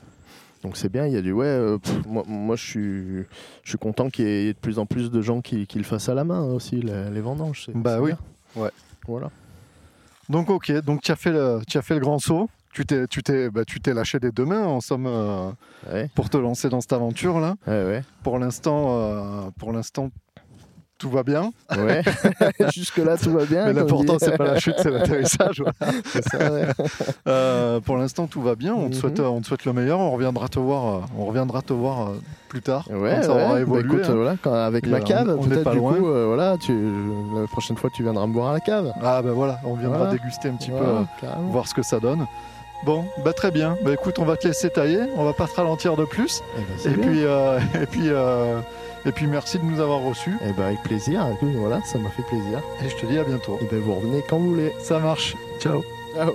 Donc c'est bien, il y a du. Ouais, euh, pff, moi, moi je, suis, je suis content qu'il y ait de plus en plus de gens qui, qui le fassent à la main aussi, les, les vendanges. Bah oui. bien. Ouais. Voilà. Donc ok. Donc tu as fait le, tu as fait le grand saut. Tu t'es, tu t'es, bah, tu t'es lâché des deux mains en somme euh, Ouais, pour te lancer dans cette aventure là. ouais, ouais. Pour l'instant, euh, pour l'instant, tout va bien. ouais. Jusque-là, tout va bien. Mais l'important, c'est pas la chute, c'est l'atterrissage. voilà. Ouais. Euh, pour l'instant, tout va bien. On te, Mhm. souhaite, on te souhaite le meilleur. On reviendra te voir, euh, on reviendra te voir euh, plus tard Ouais, quand ça aura Bah, évolué. écoute, hein. voilà, quand- avec Et, ma euh, cave, peut-être pas du loin. coup, euh, voilà, tu, la prochaine fois, tu viendras me boire à la cave. Ah ben voilà, on viendra Voilà. déguster un petit peu, euh, voir ce que ça donne. Bon, bah très bien. Bah écoute, on va te laisser tailler. On va pas te ralentir de plus. Eh ben, Et puis, euh, et puis, euh, et puis, merci de nous avoir reçus. Eh ben, avec plaisir, voilà, ça m'a fait plaisir. Et je te dis à bientôt. Et ben, vous revenez quand vous voulez. Ça marche. Ciao. Ciao.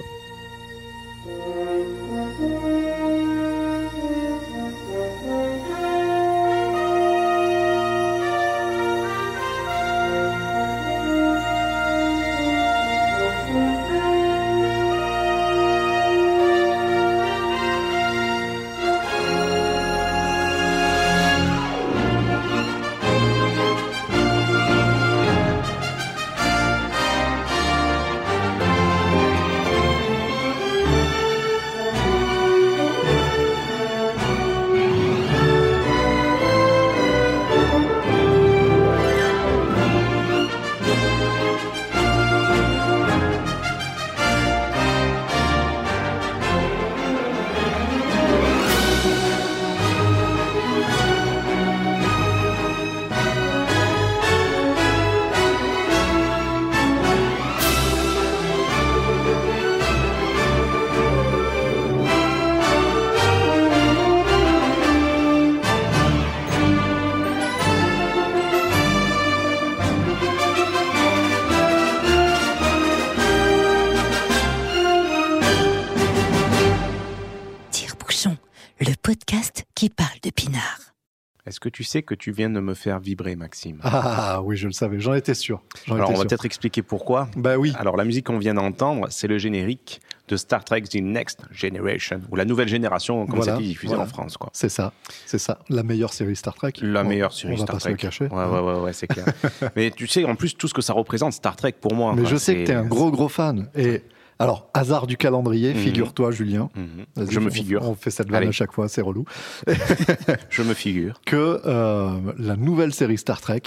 Sais que tu viens de me faire vibrer, Maxime Ah oui, je le savais. J'en étais sûr. Alors, étais on va peut-être expliquer pourquoi. Bah oui. Alors, la musique qu'on vient d'entendre, c'est le générique de Star Trek The Next Generation, ou la nouvelle génération, comme Voilà, ça qui est diffusée voilà. en France. Quoi. C'est ça, c'est ça. La meilleure série Star Trek. La On- meilleure série on va Star pas se Trek. le cacher. Ouais, ouais, ouais, ouais, c'est clair. Mais tu sais, en plus, tout ce que ça représente, Star Trek, pour moi. Mais enfin, je sais que tu es un gros gros fan. Et alors, hasard du calendrier, Mhm. figure-toi, Julien. Mhm. Je me on- figure. On fait cette vanne Allez. à chaque fois, c'est relou. Je me figure. Que euh, la nouvelle série Star Trek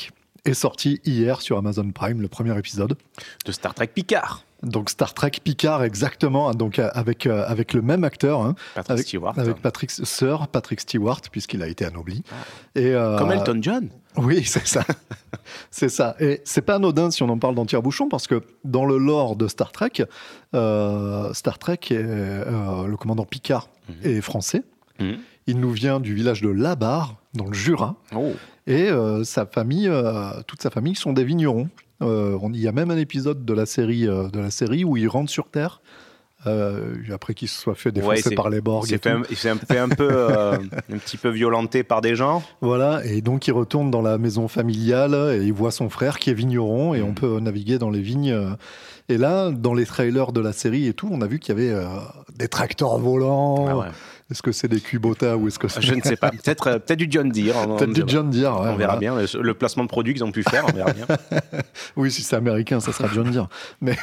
est sortie hier sur Amazon Prime, le premier épisode. De Star Trek Picard. Donc Star Trek Picard, exactement, hein, donc euh, avec, euh, avec le même acteur, hein, Patrick avec, Stewart. avec Patrick, Sir Patrick Stewart, puisqu'il a été anobli. Et, euh, Comme Elton John. Oui, c'est ça. c'est ça. Et c'est pas anodin si on en parle dans Tire-Bouchon, parce que dans le lore de Star Trek, euh, Star Trek, est, euh, le commandant Picard Mhm. est français. Mhm. Il nous vient du village de Labar, dans le Jura. Oh. Et euh, sa famille, euh, toute sa famille sont des vignerons. Euh, on- il y a même un épisode de la série, de la série où il rentre sur Terre euh, après qu'il se soit fait défoncer par les Borg. Il s'est fait, un, fait peu, euh, un petit peu violenté par des gens. Voilà, et donc il retourne dans la maison familiale et il voit son frère qui est vigneron et on peut naviguer dans les vignes. Et là, dans les trailers de la série et tout, on a vu qu'il y avait euh, des tracteurs volants. Ah ouais. Est-ce que c'est des Kubota ou est-ce que c'est Je ne sais pas. Peut-être peut-être du John Deere. on- peut-être du verra. John Deere ouais, on verra voilà. bien le, le placement de produits qu'ils ont pu faire. On verra bien. Oui, si c'est américain, ça sera John Deere. Mais,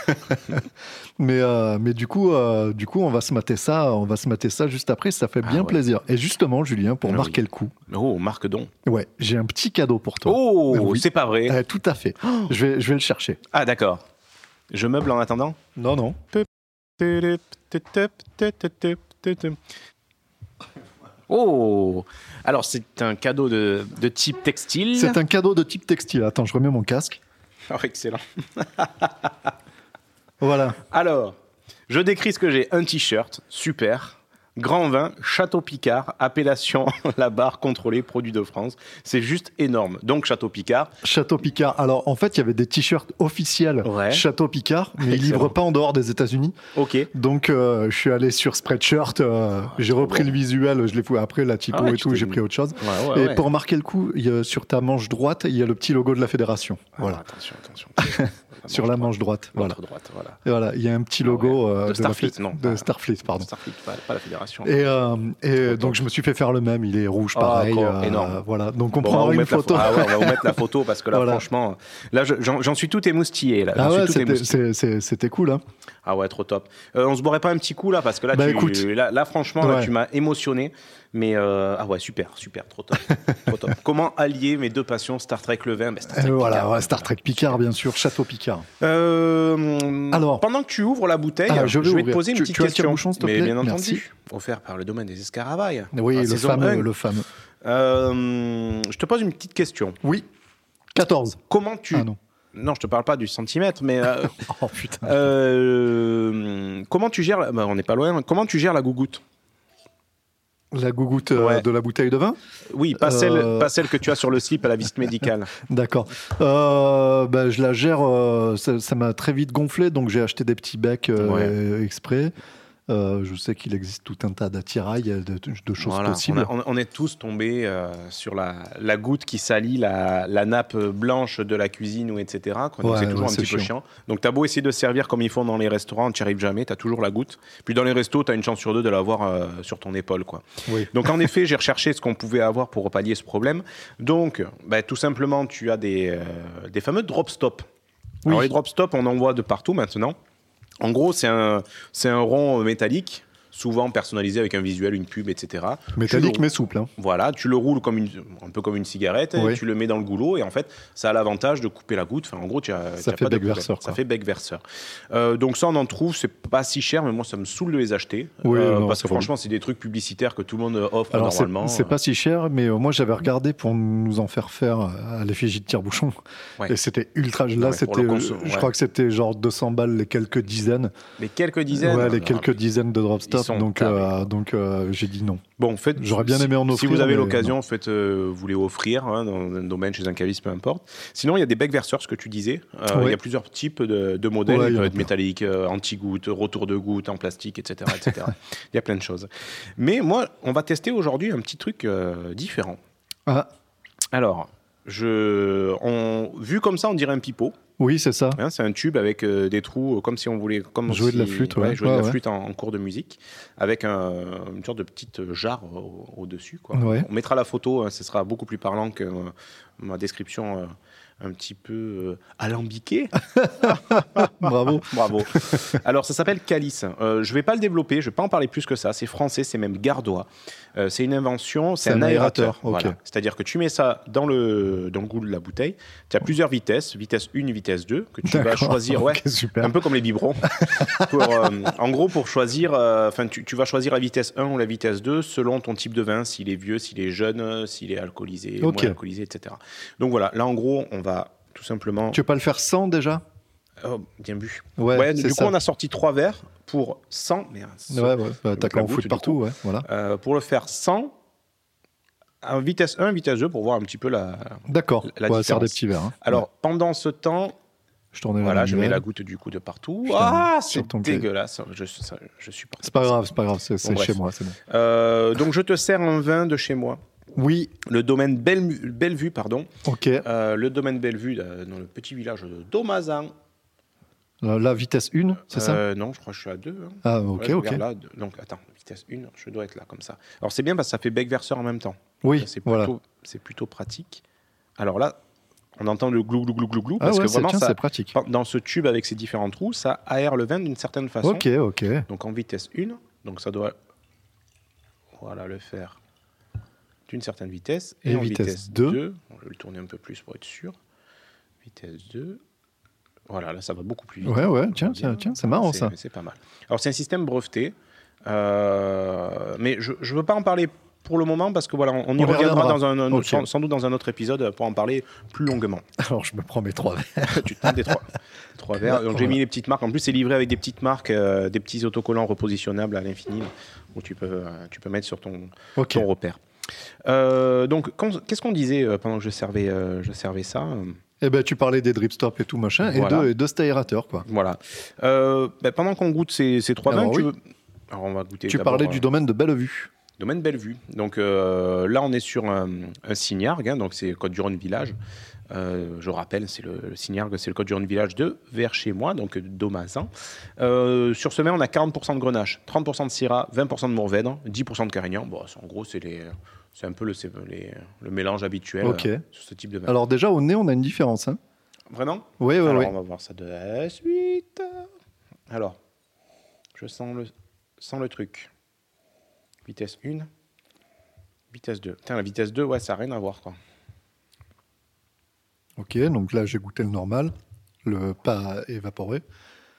mais, euh, mais du coup, euh, du coup, on va se mater ça, on va se mater ça juste après. Ça fait Ah bien ouais. plaisir. Et justement, Julien, pour Ah oui. marquer le coup, Oh, Marc Don. ouais, j'ai un petit cadeau pour toi. Oh, Oui. c'est pas vrai. Euh, tout à fait. Je vais, je vais le chercher. Ah, d'accord. Je meuble en attendant? Non, non. Oh Alors, c'est un cadeau de, de type textile. C'est un cadeau de type textile. Attends, je remets mon casque. Oh, excellent. Voilà. Alors, je décris ce que j'ai. Un t-shirt, super. Grand vin, Château Picard, appellation la barre contrôlée, produit de France. C'est juste énorme. Donc, Château Picard. Château Picard. Alors, en fait, il y avait des t-shirts officiels Ouais. Château Picard, mais ils livrent pas en dehors des États-Unis. Ok. Donc, euh, je suis allé sur Spreadshirt. euh, j'ai repris Ah, bon. le visuel. Je l'ai après la typo Ah ouais, et tout. J'ai pris autre chose. Ouais, et pour marquer le coup, il y a- sur ta manche droite, il y a le petit logo de la fédération. Ah, Voilà. attention, attention. sur la manche droite. Voilà. Droite, voilà. Et voilà. Il y a un petit Ah ouais. logo euh, De Starfleet, non, de Starfleet, pardon. Starfleet, pas, pas la fédération. Et, euh, et donc je me suis fait faire le même, il est rouge Ah, pareil. énorme. Voilà, donc on Bon, on prendra vous une photo. Ah ouais, on va vous mettre la photo parce que là, Voilà. franchement, là, je- j'en suis tout émoustillé. Là. Ah ouais, c'était- cool. Hein. Ah ouais, trop top. Euh, on se boirait pas un petit coup là parce que là, Bah, tu, écoute. là, là, franchement, là, tu m'as émotionné. Mais euh, ah ouais, super, super, trop top. trop top. Comment allier mes deux passions, Star Trek le vin ben, Star Euh, Trek voilà, Picard. ouais, Star Trek Picard, bien sûr, Château Picard. Euh, Alors. pendant que tu ouvres la bouteille, Ah, je je, vais te poser une Tu- petite tu question. tire-bouchon, s'il te mais plaît bien entendu, Merci. offert par le domaine des escaravailles. Oui, le fameux, 1. le fameux. Euh, je te pose une petite question. Oui, 14. Comment tu Ah non. Non, je te parle pas du centimètre, mais euh, Oh putain. euh, comment tu gères la... bah, On n'est pas loin. Comment tu gères la gougoute? La gougoute euh, Ouais. de la bouteille de vin Oui, pas, Euh. celle, pas celle que tu as sur le slip à la visite médicale. D'accord. Euh, bah, je la gère, euh, ça m'a très vite gonflé, donc j'ai acheté des petits becs euh, exprès. Euh, je sais qu'il existe tout un tas d'attirails, de, de choses Voilà. On, possibles. a- on- est tous tombés euh, sur la, la goutte qui salit la, la nappe blanche de la cuisine ou etc. Ouais, c'est toujours ouais, un petit peu chiant. chiant. Donc tu as beau essayer de servir comme ils font dans les restaurants, tu n'y arrives jamais, tu as toujours la goutte. Puis dans les restos, tu as une chance sur deux de l'avoir euh, sur ton épaule. Quoi. Oui. Donc en effet, j'ai recherché ce qu'on pouvait avoir pour pallier ce problème. Donc bah, tout simplement, tu as des, des fameux drop stop. Oui. Alors les drop stop, on en voit de partout maintenant. En gros, c'est un, un rond métallique, souvent personnalisé avec un visuel, une pub, etc. Métallique mais souple. hein. Voilà, tu le roules comme une, un peu comme une cigarette, et tu le mets dans le goulot, et en fait, ça a l'avantage de couper la goutte. Enfin, en gros, tu as, Ça as fait pas bec verseur, Ça fait bec verseur. Euh, donc ça, on en trouve, c'est pas si cher, mais moi, ça me saoule de les acheter. Oui, Euh, non, parce que franchement, c'est des trucs publicitaires que tout le monde offre Alors normalement. c'est pas si cher, mais euh, moi j'avais regardé pour nous en faire faire à l'effigie de tire-bouchon. Ouais. Et c'était ultra. Là, Ouais, pour c'était, conso- je ouais. crois que c'était genre 200 balles les quelques dizaines. Les quelques dizaines. ouais, les quelques dizaines de drop Sont Donc, tarés. euh, donc euh, j'ai dit non. Bon, faites. J'aurais bien aimé en Si offrir, vous avez l'occasion, faites, euh, vous les offrir hein, dans un domaine, chez un caviste, peu importe. Sinon, il y a des becs verseurs, ce que tu disais. Euh, Il y a plusieurs types de, de modèles. Ouais, il a être euh, anti-gouttes, retour de gouttes, en plastique, etc. etc. il y a plein de choses. Mais moi, on va tester aujourd'hui un petit truc différent. Ah, Alors, je, on, vu comme ça, on dirait un pipeau. oui, c'est ça. Hein, c'est un tube avec euh, des trous, euh, comme si on voulait comme Jouer si- de la flûte, ouais. jouer de la flûte en, en cours de musique, avec un- une sorte de petite jarre au- quoi. Ouais. On mettra la photo, hein, ce sera beaucoup plus parlant que euh, ma description un petit peu euh, alambiquée. Bravo. Bravo. Alors, ça s'appelle Calice. Euh, je ne vais pas le développer, je ne vais pas en parler plus que ça. C'est français, c'est même gardois. Euh, c'est une invention, c'est un, un aérateur. aérateur, ok. Voilà. C'est-à-dire que tu mets ça dans le, dans le goût de la bouteille. Tu as plusieurs vitesses, vitesse 1, vitesse 2, que tu vas choisir. Ouais, super. un peu comme les biberons. Pour, euh, en gros, pour choisir, enfin, tu, tu vas choisir la vitesse 1 ou la vitesse 2 selon ton type de vin, s'il est vieux, s'il est jeune, s'il est alcoolisé, moins alcoolisé, etc. Donc voilà, là en gros, on va tout simplement. Tu veux pas le faire sans déjà? Oh, bien bu. Ouais, Ouais, du coup, ça. on a sorti trois verres pour 100. Mais, Ouais, ouais. Bah, T'as qu'à la en foutre partout, coup. ouais. Voilà. Euh, pour le faire 100, à vitesse 1, vitesse 2, pour voir un petit peu la. D'accord. la On va faire des petits verres. hein. Alors, pendant ce temps, Je tournais Voilà, la je mets la goutte du coup de partout. Putain, ah, c'est dégueulasse. Je, ça- je supporte. C'est pas grave, c'est pas grave, c'est Bon, chez moi, c'est bon. Euh, donc je te sers un vin de chez moi. Oui, Le domaine Belle- Bellevue, pardon. ok. Euh, le domaine Bellevue, euh, dans le petit village de Domazan. La, la vitesse 1, c'est ça? Euh, Non, je crois que je suis à 2. Ah, ok, ok. là, donc attends, vitesse 1, je dois être là comme ça. Alors c'est bien parce que ça fait bec verseur en même temps. Oui, c'est voilà. plutôt, c'est plutôt pratique. Alors là, on entend le glou glou glou glou glou Ah parce ouais, que vraiment tiens, ça, c'est pratique. dans ce tube avec ses différents trous, ça aère le vin d'une certaine façon. Ok, ok. Donc en vitesse 1, donc ça doit voilà le faire d'une certaine vitesse et, Et en vitesse vitesse, 2. 2, bon, je vais le tourner un peu plus pour être sûr. Vitesse 2. Voilà, là ça va beaucoup plus vite. Ouais, ouais, On tiens, va tiens, tiens, c'est marrant, ça. C'est pas mal. Alors c'est un système breveté, euh, mais je ne veux pas en parler pour le moment parce que voilà, on, on y On reviendra reviendra. dans un, un- sans, sans doute dans un autre épisode pour en parler plus longuement. Alors, je me prends mes trois verres. tu te prends des trois, trois verres. Donc j'ai mis les petites marques. En plus, c'est livré avec des petites marques, euh, des petits autocollants repositionnables à l'infini où tu peux, euh, tu peux mettre sur ton, ton repère. Euh, donc, qu'est-ce qu'on disait euh, pendant que je servais, euh, je servais ça Eh ben, tu parlais des drip stops et tout machin, Voilà. et, de, et de cet aérateur, quoi. Voilà. Euh, ben, pendant qu'on goûte ces, ces trois Alors, vins, tu oui. veux- Alors, on va goûter. Tu d'abord, parlais du domaine de Bellevue. Domaine Bellevue. Donc euh, là, on est sur un, un Signargue, hein, donc c'est Côte du Rhône Village. Euh, je rappelle, c'est le, le Signargue, c'est le Côte du Rhône Village de vers chez moi, donc Domazan. Euh, sur ce vin, on a 40% de Grenache, 30% de Syrah, 20% de Mourvèdre, 10% de Carignan. Bon, en gros, c'est les, c'est un peu le, c'est les- le mélange habituel euh, sur ce type de vin. Alors, déjà, au nez, on a une différence. Hein. Vraiment? Oui, oui, Alors, oui. on va voir ça de la suite. Alors, je sens le, sens le truc. Vitesse 1, vitesse 2. Putain, la vitesse 2, ouais, ça n'a rien à voir, quoi. Ok, donc là, j'ai goûté le normal, le pas évaporé,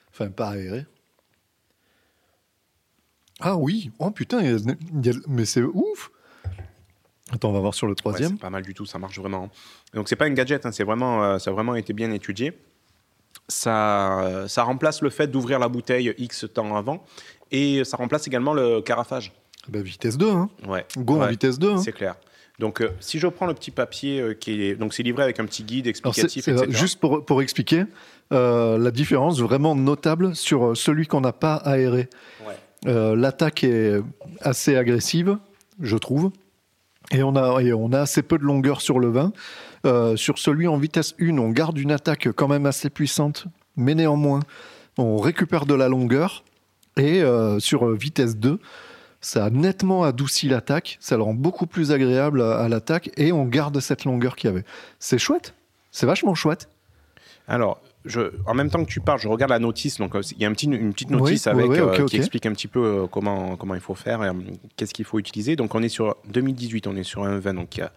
enfin, pas aéré. Ah oui, oh putain, il y a- il y a- mais c'est ouf Attends, on va voir sur le Ouais, troisième. c'est pas mal du tout, ça marche vraiment. Donc, c'est pas un gadget, hein, c'est vraiment, euh, ça a vraiment été bien étudié. Ça, euh, ça remplace le fait d'ouvrir la bouteille X temps avant et ça remplace également le carafage. Bah, vitesse 2, hein. Ouais. Go en vitesse 2. hein. C'est clair. Donc, euh, si je prends le petit papier euh, qui est. Donc, c'est livré avec un petit guide explicatif, etc. juste pour, pour expliquer, euh, la différence vraiment notable sur celui qu'on n'a pas aéré. Ouais. L'attaque est assez agressive, je trouve. Et on, a, et on a assez peu de longueur sur le vin. Sur celui en vitesse 1, on garde une attaque quand même assez puissante, mais néanmoins, on récupère de la longueur. Et sur vitesse 2, ça a nettement adouci l'attaque, ça le rend beaucoup plus agréable à, à l'attaque, et on garde cette longueur qu'il y avait. C'est chouette, c'est vachement chouette. Alors, je, en même temps que tu parles, je regarde la notice. Donc, euh, il y a un petit, une petite notice avec, euh, qui explique un petit peu euh, comment, comment il faut faire, et, qu'est-ce qu'il faut utiliser. Donc, on est sur 2018, on est sur un vin donc, qui a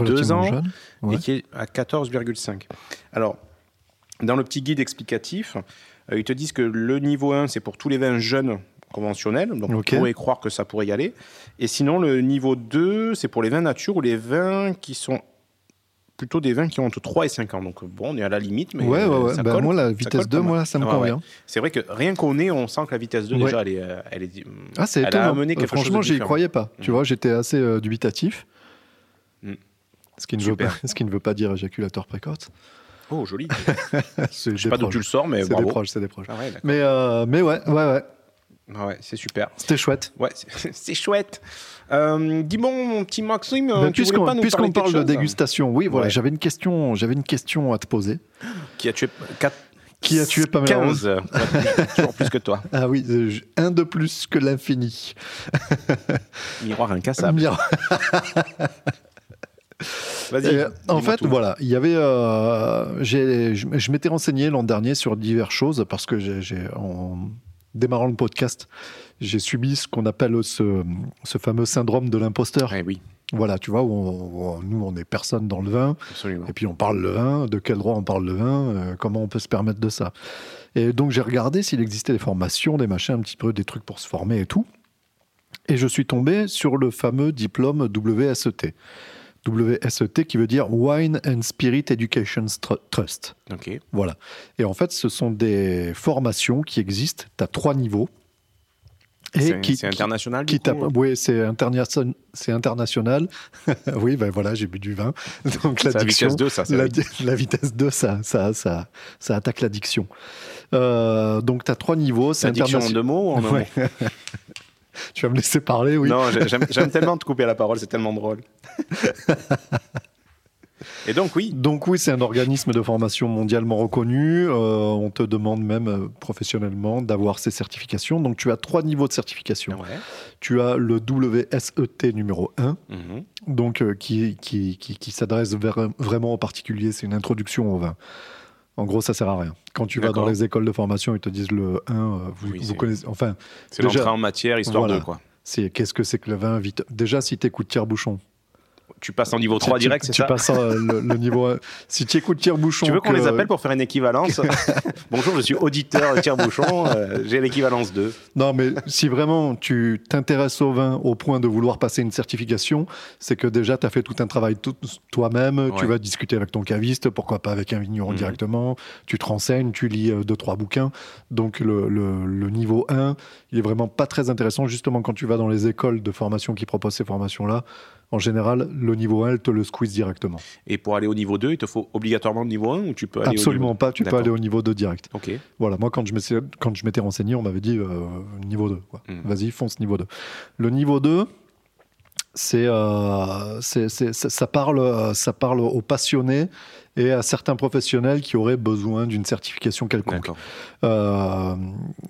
deux ans jeune. Ouais. et qui est à 14,5. Alors, dans le petit guide explicatif, euh, ils te disent que le niveau 1, c'est pour tous les vins jeunes conventionnels. Donc, on pourrait croire que ça pourrait y aller. Et sinon, le niveau 2, c'est pour les vins nature ou les vins qui sont plutôt des vins qui ont entre 3 et 5 ans. Donc, bon, on est à la limite, mais ouais, ouais, ouais. ça Bah, colle. moi, la vitesse colle 2, pas mal. moi, ça me ouais. convient. C'est vrai que rien qu'au nez, on sent que la vitesse 2, Ouais. déjà, elle est, euh, elle est, Ah, c'est amené Euh, quelque de franchement, j'y croyais pas. Tu Mhm. vois, j'étais assez euh, dubitatif. Mhm. Ce qui, ne veut pas, ce qui ne veut pas dire éjaculateur précoce. Oh, joli. Je sais pas d'où tu le sors, mais C'est des proches, c'est des proches. Ah. Mais, euh, mais ouais, ouais, ouais. Ouais, c'est super. C'était chouette. Ouais, c'est- chouette. Euh, Dis-moi, mon petit Maxime, euh, Ben, Puisqu'on de parle de dégustation, oui, voilà, Ouais. j'avais une question, j'avais une question à te poser. Qui a tué quatre- Qui a tué Pamela 15, euh, ouais, toujours plus que toi. Ah oui, euh, un de plus que l'infini. Miroir incassable. Vas-y. Et, en fait, tout. voilà, il y avait, euh, je, m'étais renseigné l'an dernier sur diverses choses parce que j'ai, démarrant le podcast, j'ai subi ce qu'on appelle ce, ce fameux syndrome de l'imposteur. Ouais, oui, Voilà, tu vois, où, on- où nous, on est personne dans le vin, absolument. et puis on parle le vin, de quel droit on parle le vin, euh, comment on peut se permettre de ça. Et donc j'ai regardé s'il existait des formations, des machins, un petit peu des trucs pour se former et tout. Et je suis tombé sur le fameux diplôme WSET. WSET qui veut dire Wine and Spirit Education Trust. Ok. Voilà. Et en fait, ce sont des formations qui existent. Tu as trois niveaux. Et C'est qui, c'est international qui du coup Oui, c'est interna- c'est international. oui, ben voilà, j'ai bu du vin. Donc la vitesse 2, ça. la, la vitesse 2, ça, ça, ça, ça attaque l'addiction. Euh, donc tu as trois niveaux. C'est Addiction en international. deux mots ou en un Ouais. mot? Tu vas me laisser parler, oui. Non, j'ai- j'aime tellement te couper la parole, c'est tellement drôle. Et donc, oui. Donc oui, c'est un organisme de formation mondialement reconnu. Euh, on te demande même euh, professionnellement d'avoir ces certifications. Donc tu as trois niveaux de certification. Ouais. Tu as le WSET numéro 1, Mhm. donc euh, qui, qui, qui, qui s'adresse vraiment aux particuliers. C'est une introduction au vin. En gros, ça sert à rien. Quand tu vas dans les écoles de formation, ils te disent le 1, euh, vous, Oui, vous connaissez. Enfin, C'est l'entrée en matière, histoire Voilà. de quoi. c'est qu'est-ce que c'est que le vin vite. Déjà, si tu écoutes Tire-Bouchon, Tu passes en niveau 3 tu, direct, tu, c'est tu ça passes euh, le, le niveau 1. Si tu écoutes Tire-Bouchon. Tu veux qu'on les appelle pour faire une équivalence Bonjour, je suis auditeur tire-bouchon, euh, j'ai l'équivalence 2. Non, mais si vraiment tu t'intéresses au vin au point de vouloir passer une certification, c'est que déjà tu as fait tout un travail toi-même. Tu vas discuter avec ton caviste, pourquoi pas avec un vigneron Mhm. directement. Tu te renseignes, tu lis euh, deux, trois bouquins. Donc le, le- le niveau 1, il est vraiment pas très intéressant. Justement, quand tu vas dans les écoles de formation qui proposent ces formations-là, en général, le niveau 1, elle te le squeeze directement. Et pour aller au niveau 2, il te faut obligatoirement le niveau 1 ou tu peux aller Absolument au niveau... pas, tu peux aller au niveau 2 direct. Ok. Voilà, moi quand je m'étais, renseigné, on m'avait dit euh, niveau 2. Quoi. Mhm. Vas-y, fonce niveau 2. Le niveau 2, c'est, euh, c'est, c'est- ça, ça parle, euh, ça parle aux passionnés et à certains professionnels qui auraient besoin d'une certification quelconque. Euh,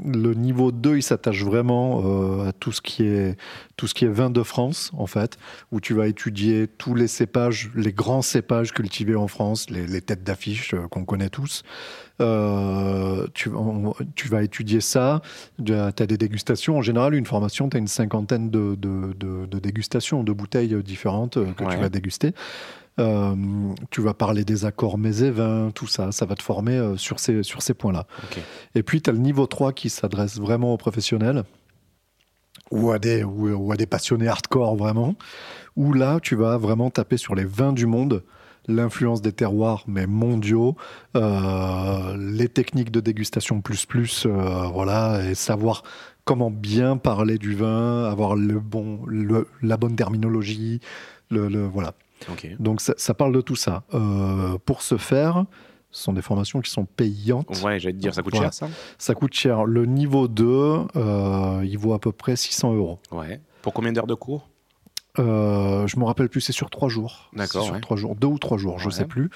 le niveau 2, il s'attache vraiment euh, à tout ce, qui est, tout ce qui est vin de France, en fait, où tu vas étudier tous les cépages, les grands cépages cultivés en France, les, les têtes d'affiche euh, qu'on connaît tous. Euh, tu, on- tu vas étudier ça, tu as des dégustations. En général, une formation, tu as une cinquantaine de, de- de- de dégustations, de bouteilles différentes que Ouais. tu vas déguster. Euh, tu vas parler des accords mets et vins, tout ça, ça va te former euh, sur ces, sur ces points-là. Et puis, tu as le niveau 3 qui s'adresse vraiment aux professionnels ou à, des, ou, ou à des passionnés hardcore vraiment, où là, tu vas vraiment taper sur les vins du monde, l'influence des terroirs, mais mondiaux, euh, les techniques de dégustation plus plus, euh, voilà, et savoir comment bien parler du vin, avoir le bon, le- la bonne terminologie, le, le- voilà. Donc ça, ça parle de tout ça. Euh, pour ce faire, ce sont des formations qui sont payantes. Ouais, j'allais te dire, ça coûte Voilà. cher ça Ça coûte cher. Le niveau 2, euh, il vaut à peu près 600 euros. Ouais. Pour combien d'heures de cours? Euh, je me rappelle plus, c'est sur trois jours. D'accord, Sur ouais. trois jours, deux ou trois jours, je Ouais. sais plus.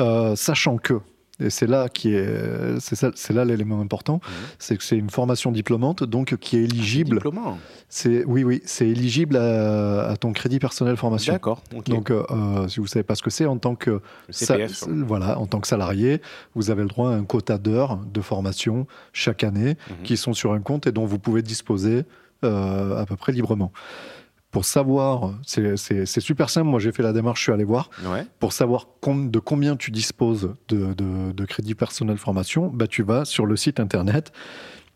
Euh, sachant que, et c'est là qui est, c'est ça- c'est là l'élément important, Mhm. c'est que c'est une formation diplômante, donc qui est éligible. Diplômant. C'est oui, oui, c'est éligible à, à ton crédit personnel formation. D'accord. Donc, euh, euh, si vous savez pas ce que c'est, en tant que Sa- CPF. voilà, en tant que salarié, vous avez le droit à un quota d'heures de formation chaque année Mhm. qui sont sur un compte et dont vous pouvez disposer euh, à peu près librement. Pour savoir, c'est super simple, moi j'ai fait la démarche, je suis allé voir. Ouais. Pour savoir com- de combien tu disposes de, de, de crédit personnel formation, bah, tu vas sur le site internet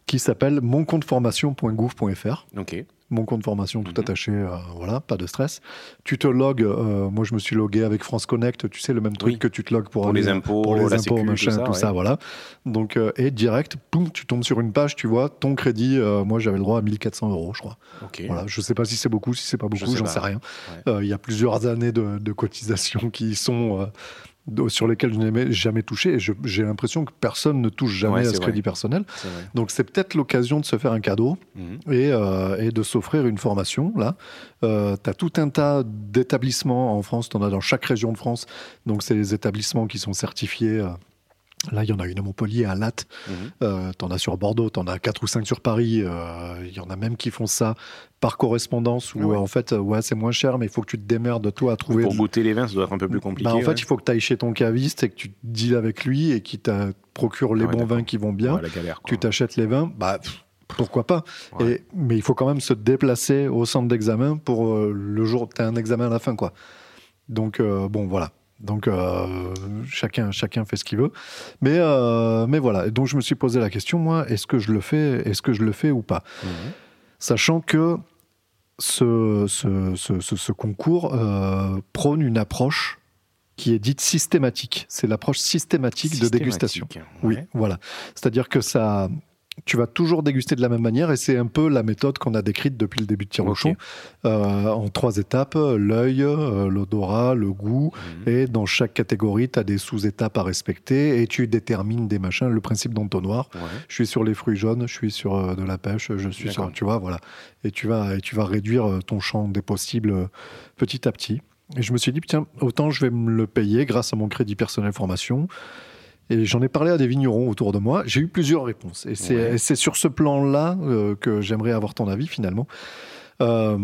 qui s'appelle moncompteformation.gouv.fr Ok. Mon compte formation tout Mhm. attaché, euh, voilà, pas de stress. Tu te logs, euh, moi je me suis logué avec France Connect, tu sais, le même truc Oui. que tu te logs pour, Pour aller- les impôts, pour les la impôts, sécu, machin, tout tout ça, voilà. Donc, euh, et direct, poum, tu tombes sur une page, tu vois, ton crédit, euh, moi j'avais le droit à 1400 euros, je crois. Ok. Voilà, je sais pas si c'est beaucoup, si c'est pas beaucoup, j'en sais rien. Ouais. Il y a plusieurs années de, de cotisations qui sont. Sur lesquelles je n'ai jamais touché et j'ai l'impression que personne ne touche jamais Ouais, à ce vrai. crédit personnel. Donc c'est peut-être l'occasion de se faire un cadeau Mhm. et, euh, et de s'offrir une formation. Là, euh, tu as tout un tas d'établissements en France, tu en as dans chaque région de France. Donc, c'est les établissements qui sont certifiés. euh, Là, il y en a une à Montpellier, à Latte. Mhm. Euh, tu en as sur Bordeaux, tu en as 4 ou 5 sur Paris. euh, Il y en a même qui font ça par correspondance où, ouais. en fait, euh, ouais, c'est moins cher, mais il faut que tu te démerdes, toi, à trouver. Pour goûter les vins, ça doit être un peu plus compliqué. Bah, en fait, il faut que tu ailles chez ton caviste et que tu te deals avec lui et qu'il te procure les Ah ouais, bons vins qui vont bien la galère. tu t'achètes les vins, bah pff, pourquoi pas. Et, mais il faut quand même se déplacer au centre d'examen pour euh, le jour tu as un examen à la fin quoi. Donc euh, bon voilà. Donc euh, chacun chacun fait ce qu'il veut. Mais euh, mais voilà. Donc je me suis posé la question moi, est-ce que je le fais est-ce que je le fais ou pas? Mhm. Sachant que ce, ce, ce, ce- ce concours euh, prône une approche qui est dite systématique. C'est l'approche systématique, de dégustation. Systématique. Oui, Ouais. voilà. C'est-à-dire que ça, tu vas toujours déguster de la même manière et c'est un peu la méthode qu'on a décrite depuis le début de Tire-Bouchon euh, en trois étapes l'œil, euh, l'odorat, le goût Mhm. et dans chaque catégorie tu as des sous-étapes à respecter et tu détermines des machins, le principe d'entonnoir. Ouais. Je suis sur les fruits jaunes, je suis sur euh, de la pêche, je suis sur, tu vois, voilà. Et tu vas, et tu vas réduire ton champ des possibles petit à petit. Et je me suis dit, tiens, autant je vais me le payer grâce à mon crédit personnel formation. Et j'en ai parlé à des vignerons autour de moi. J'ai eu plusieurs réponses. Et c'est Ouais. sur ce plan-là euh, que j'aimerais avoir ton avis finalement. Euh,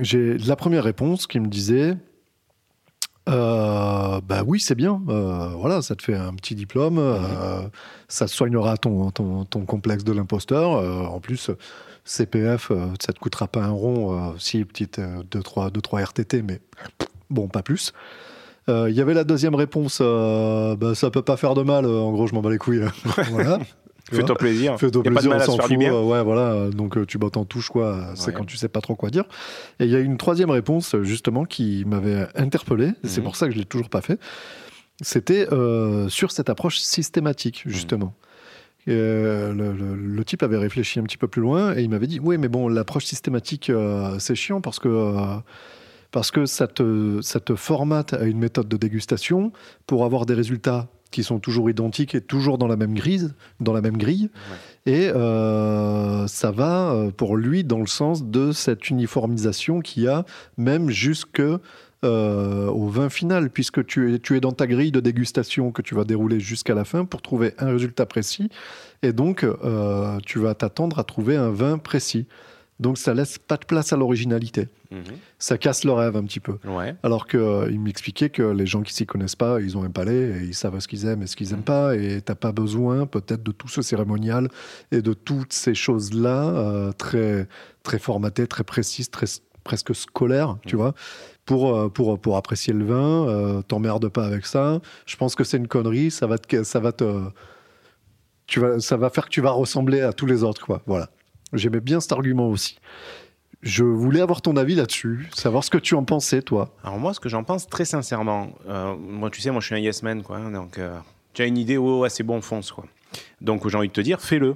J'ai la première réponse qui me disait. Euh, bah oui, c'est bien. Euh, voilà, ça te fait un petit diplôme. euh, ça soignera ton, ton, ton complexe de l'imposteur. En plus, CPF, ça te coûtera pas un rond. si, petite 2-3 RTT, mais bon, pas plus. Euh, Il y avait la deuxième réponse. euh, bah, ça peut pas faire de mal. euh, En gros, je m'en bats les couilles. voilà. Fais-toi plaisir. Fais-toi plaisir, mal on s'en fout. bien. euh, ouais, voilà. euh, Donc euh, tu bottes en touche, quoi. euh, C'est Ouais. quand tu sais pas trop quoi dire. Et il y a une troisième réponse, euh, justement, qui m'avait interpellé. C'est Mhm. pour ça que je l'ai toujours pas fait. C'était euh, sur cette approche systématique, Mhm. justement. Et, euh, le, le- le type avait réfléchi un petit peu plus loin et il m'avait dit oui mais bon l'approche systématique euh, c'est chiant parce que euh, parce que ça te, ça te formate à une méthode de dégustation pour avoir des résultats qui sont toujours identiques et toujours dans la même grille, dans la même grille. Et euh, ça va euh, pour lui dans le sens de cette uniformisation qu'il y a même jusque euh, au vin final, puisque tu es, tu es dans ta grille de dégustation que tu vas dérouler jusqu'à la fin pour trouver un résultat précis. Et donc, euh, tu vas t'attendre à trouver un vin précis. Donc, ça laisse pas de place à l'originalité. Mhm. Ça casse le rêve un petit peu. Ouais. Alors qu'il m'expliquait que les gens qui s'y connaissent pas, ils ont un palais et ils savent ce qu'ils aiment et ce qu'ils aiment pas. Et t'as pas besoin peut-être de tout ce cérémonial et de toutes ces choses-là euh, très, très formatées, très précises, très, presque scolaires, tu vois, pour, euh, pour, pour apprécier le vin. Euh, T'emmerdes pas avec ça. Je pense que c'est une connerie. Ça va te. Ça va te tu vas, ça va faire que tu vas ressembler à tous les autres, quoi. Voilà. J'aimais bien cet argument aussi. Je voulais avoir ton avis là-dessus, savoir ce que tu en pensais, toi. Alors moi, ce que j'en pense très sincèrement, euh, moi tu sais, moi je suis un yes man, quoi. hein, donc euh, tu as une idée, ouais, ouais, c'est bon, fonce, quoi. Donc j'ai envie de te dire, fais-le.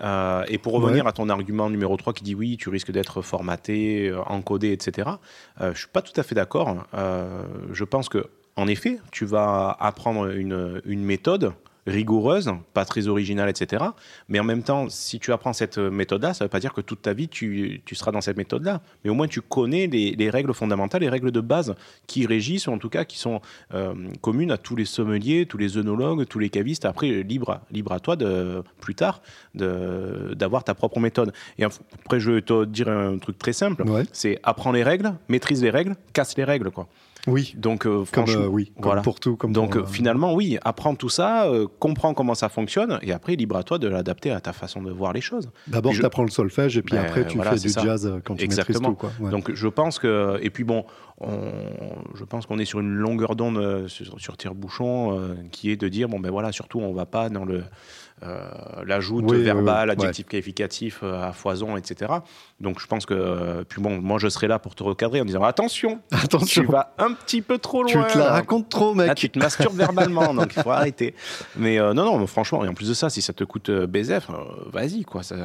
Euh, et pour revenir Ouais. à ton argument numéro 3 qui dit oui, tu risques d'être formaté, euh, encodé, etc., je suis pas tout à fait d'accord. Je pense que, en effet, tu vas apprendre une, une méthode rigoureuse, pas très originale, etc. Mais en même temps, si tu apprends cette méthode-là, ça ne veut pas dire que toute ta vie, tu, tu seras dans cette méthode-là. Mais au moins, tu connais les, les règles fondamentales, les règles de base qui régissent, ou en tout cas qui sont euh, communes à tous les sommeliers, tous les œnologues, tous les cavistes. Après, libre, à- libre à toi, de, plus tard, d'avoir ta propre méthode. Et après, je vais te dire un truc très simple. Ouais. C'est apprends les règles, maîtrise les règles, casse les règles. Quoi. Oui. Donc, euh, Comme, franchement, euh, oui, comme voilà. pour tout. Comme Donc pour, euh, finalement, oui, apprends tout ça, comprends comment ça fonctionne, et après, libre à toi de l'adapter à ta façon de voir les choses. D'abord, puis je- tu apprends le solfège et puis Ben, après, tu voilà, fais du ça. jazz quand tu Exactement. maîtrises tout. Quoi. Ouais. Donc je pense que... Et puis bon, on- je pense qu'on est sur une longueur d'onde sur, sur tire-bouchon qui est de dire, bon ben voilà, surtout on va pas dans le... euh, l'ajout Oui, verbal, oui. adjectif qualificatif euh, à foison, etc. Donc je pense que... euh, puis bon, moi je serai là pour te recadrer en disant, attention, Attention, tu vas un petit peu trop loin. tu te la racontes trop, mec. Là, tu te masturbes verbalement, donc il faut arrêter. Mais euh, non, non, franchement, et en plus de ça, si ça te coûte BZF, euh, vas-y, quoi. Ça,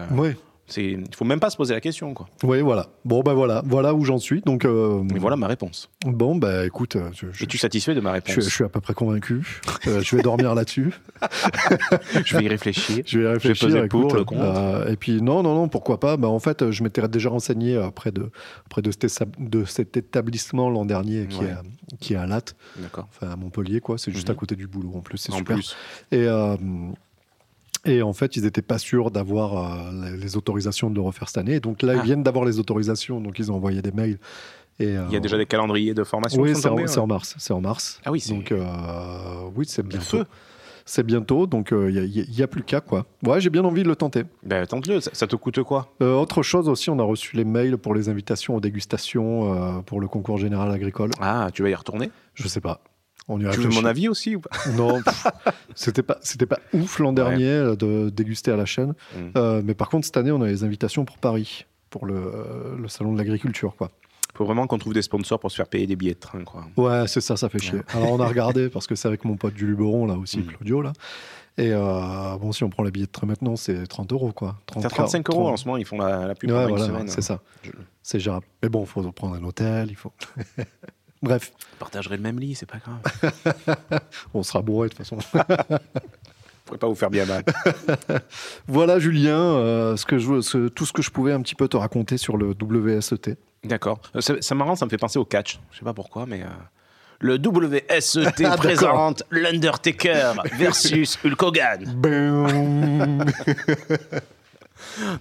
il faut même pas se poser la question, quoi. oui, voilà. Bon, ben voilà, voilà où j'en suis. Donc, euh, Et voilà ma réponse. bon, ben écoute, euh, je, je, Es-tu satisfait de ma je réponse je suis à peu près convaincu. Euh, je vais dormir là-dessus. Je vais y réfléchir. Je vais y réfléchir. le pour, écoute, le contre. euh, et puis, non, non, non, pourquoi pas bah, En fait, je m'étais déjà renseigné auprès de, auprès de, cet, essa- de cet établissement l'an dernier qui, Ouais. est, à- qui est à Latte, D'accord. enfin à Montpellier, quoi. C'est juste Mhm. à côté du boulot en plus. C'est super. plus. Et, euh, et en fait, ils n'étaient pas sûrs d'avoir euh, les, autorisations de le refaire cette année. Donc là, Ah. ils viennent d'avoir les autorisations, donc ils ont envoyé des mails. Et, euh, Il y a déjà des calendriers de formation Oui, c'est en, ouais. en mars. C'est en mars. Ah oui, c'est Donc, euh, oui, c'est bien bientôt. C'est bientôt, donc euh, il n'y a, plus qu'à, quoi. Ouais, j'ai bien envie de le tenter. Ben, tente-le, ça, ça te coûte quoi? Euh, autre chose aussi, on a reçu les mails pour les invitations aux dégustations euh, pour le concours général agricole. Ah, tu vas y retourner? Je sais pas. On y Tu veux mon avis aussi ou pas Non, c'était pas, c'était pas ouf l'an dernier euh, de déguster à la chaîne. Mm. Euh, mais par contre, cette année, on a les invitations pour Paris, pour le, euh, le salon de l'agriculture, quoi. Faut vraiment qu'on trouve des sponsors pour se faire payer des billets de train, quoi. Ouais, c'est ça, ça fait chier. Alors on a regardé parce que c'est avec mon pote du Luberon là aussi, Mm. Claudio là. Et euh, bon, si on prend la billet de train maintenant, c'est 30 euros, quoi. 30, C'est à 35 euros en ce moment, ils font la, la pub Ouais, pendant une voilà, semaine. c'est ça. Je C'est gérable. Mais bon, il faut prendre un hôtel, il faut. Bref, partagerai le même lit, c'est pas grave. on sera bourré de toute façon. Je pourrais pas vous faire bien mal. voilà, Julien, euh, ce que je, ce- tout ce que je pouvais un petit peu te raconter sur le WSET. D'accord. Euh, C'est marrant, ça me fait penser au catch. Je sais pas pourquoi, mais. euh, Le WSET Ah, présente l'Undertaker versus Hulk Hogan.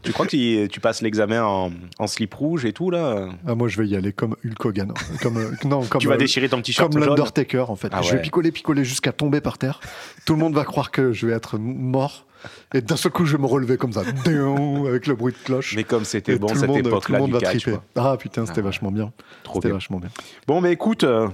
Tu crois que tu, passes l'examen en, en slip rouge et tout là Ah, moi, je vais y aller comme Hulk Hogan. Comme, euh, non, comme, Tu vas euh, déchirer ton t-shirt Comme l'Undertaker, en fait. Ah Je vais picoler, picoler jusqu'à tomber par terre. Tout le monde va croire que je vais être mort. Et d'un seul coup, je vais me relever comme ça, avec le bruit de cloche. Mais comme c'était bon cette monde- tout le époque-là. Ah putain, c'était Ah, vachement bien. Trop C'était bien. vachement bien. Bon, mais écoute, euh,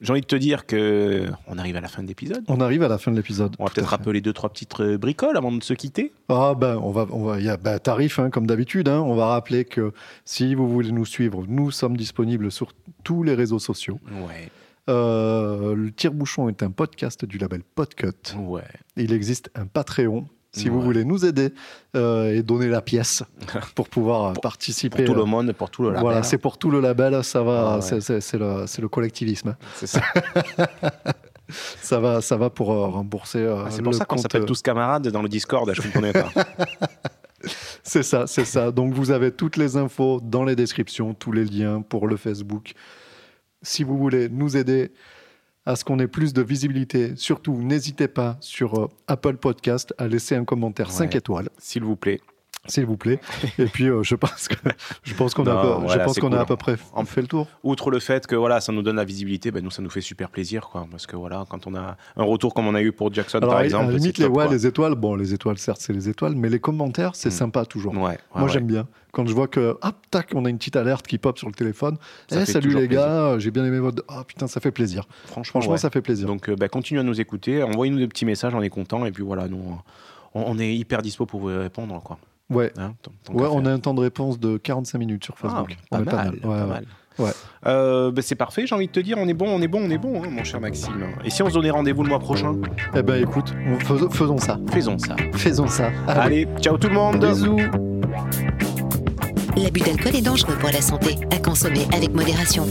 j'ai envie de te dire que on arrive à la fin de l'épisode. On arrive à la fin de l'épisode. On va peut-être rappeler deux, trois petites euh, bricoles avant de se quitter. Ah ben, on va, on va, il y a bah, tarif hein, comme d'habitude. hein. On va rappeler que si vous voulez nous suivre, nous sommes disponibles sur tous les réseaux sociaux. Ouais, Euh, le tire-bouchon est un podcast du label Podcut. ouais. Il existe un Patreon. Si vous voulez nous aider euh, et donner la pièce pour pouvoir Pour- participer. Pour tout euh, le monde, pour tout le label. Voilà, c'est pour tout le label, ça va, Ah ouais. c'est- le, collectivisme. hein. C'est ça. Ça va, ça va pour euh, rembourser. Ah, c'est pour ça qu'on s'appelle tous camarades dans le Discord. Je ne connais pas. C'est ça, c'est ça. Donc vous avez toutes les infos dans les descriptions, tous les liens pour le Facebook. Si vous voulez nous aider à ce qu'on ait plus de visibilité, surtout n'hésitez pas sur euh, Apple Podcast à laisser un commentaire 5 Ouais. étoiles, S'il vous plaît. S'il vous plaît. Et puis euh, je pense que je pense qu'on a, Non, à peu- je pense a cool. à peu près En- fait le tour. Outre le fait que voilà, ça nous donne la visibilité, ben, nous ça nous fait super plaisir, quoi. Parce que voilà, quand on a un retour comme on a eu pour Jackson Alors par exemple, à limite les, top, ouais, les étoiles, bon les étoiles certes c'est les étoiles, mais les commentaires c'est Mm. sympa toujours. Ouais, ouais, Moi j'aime bien. Quand je vois que, hop, tac, on a une petite alerte qui pop sur le téléphone. Eh, salut les gars, j'ai bien aimé votre. Ah putain, ça fait plaisir. Franchement, ça fait plaisir. Donc, euh, bah, continuez à nous écouter, envoyez-nous des petits messages, on est content, et puis voilà, nous, on, on est hyper dispo pour vous répondre, quoi. Ouais. Hein, Ouais, on a un temps de réponse de 45 minutes sur Ah, Facebook. pas, on est mal, pas mal. pas Ouais, ouais. mal. Ouais. Euh, bah, c'est parfait, j'ai envie de te dire, on est bon, on est bon, on est bon, hein, mon cher Maxime. Et si on se donnait rendez-vous le mois prochain? Eh ben écoute, on- fais- faisons ça. Faisons ça. Faisons ça. Allez, ciao tout le monde bisous. L'abus d'alcool est dangereux pour la santé, à consommer avec modération.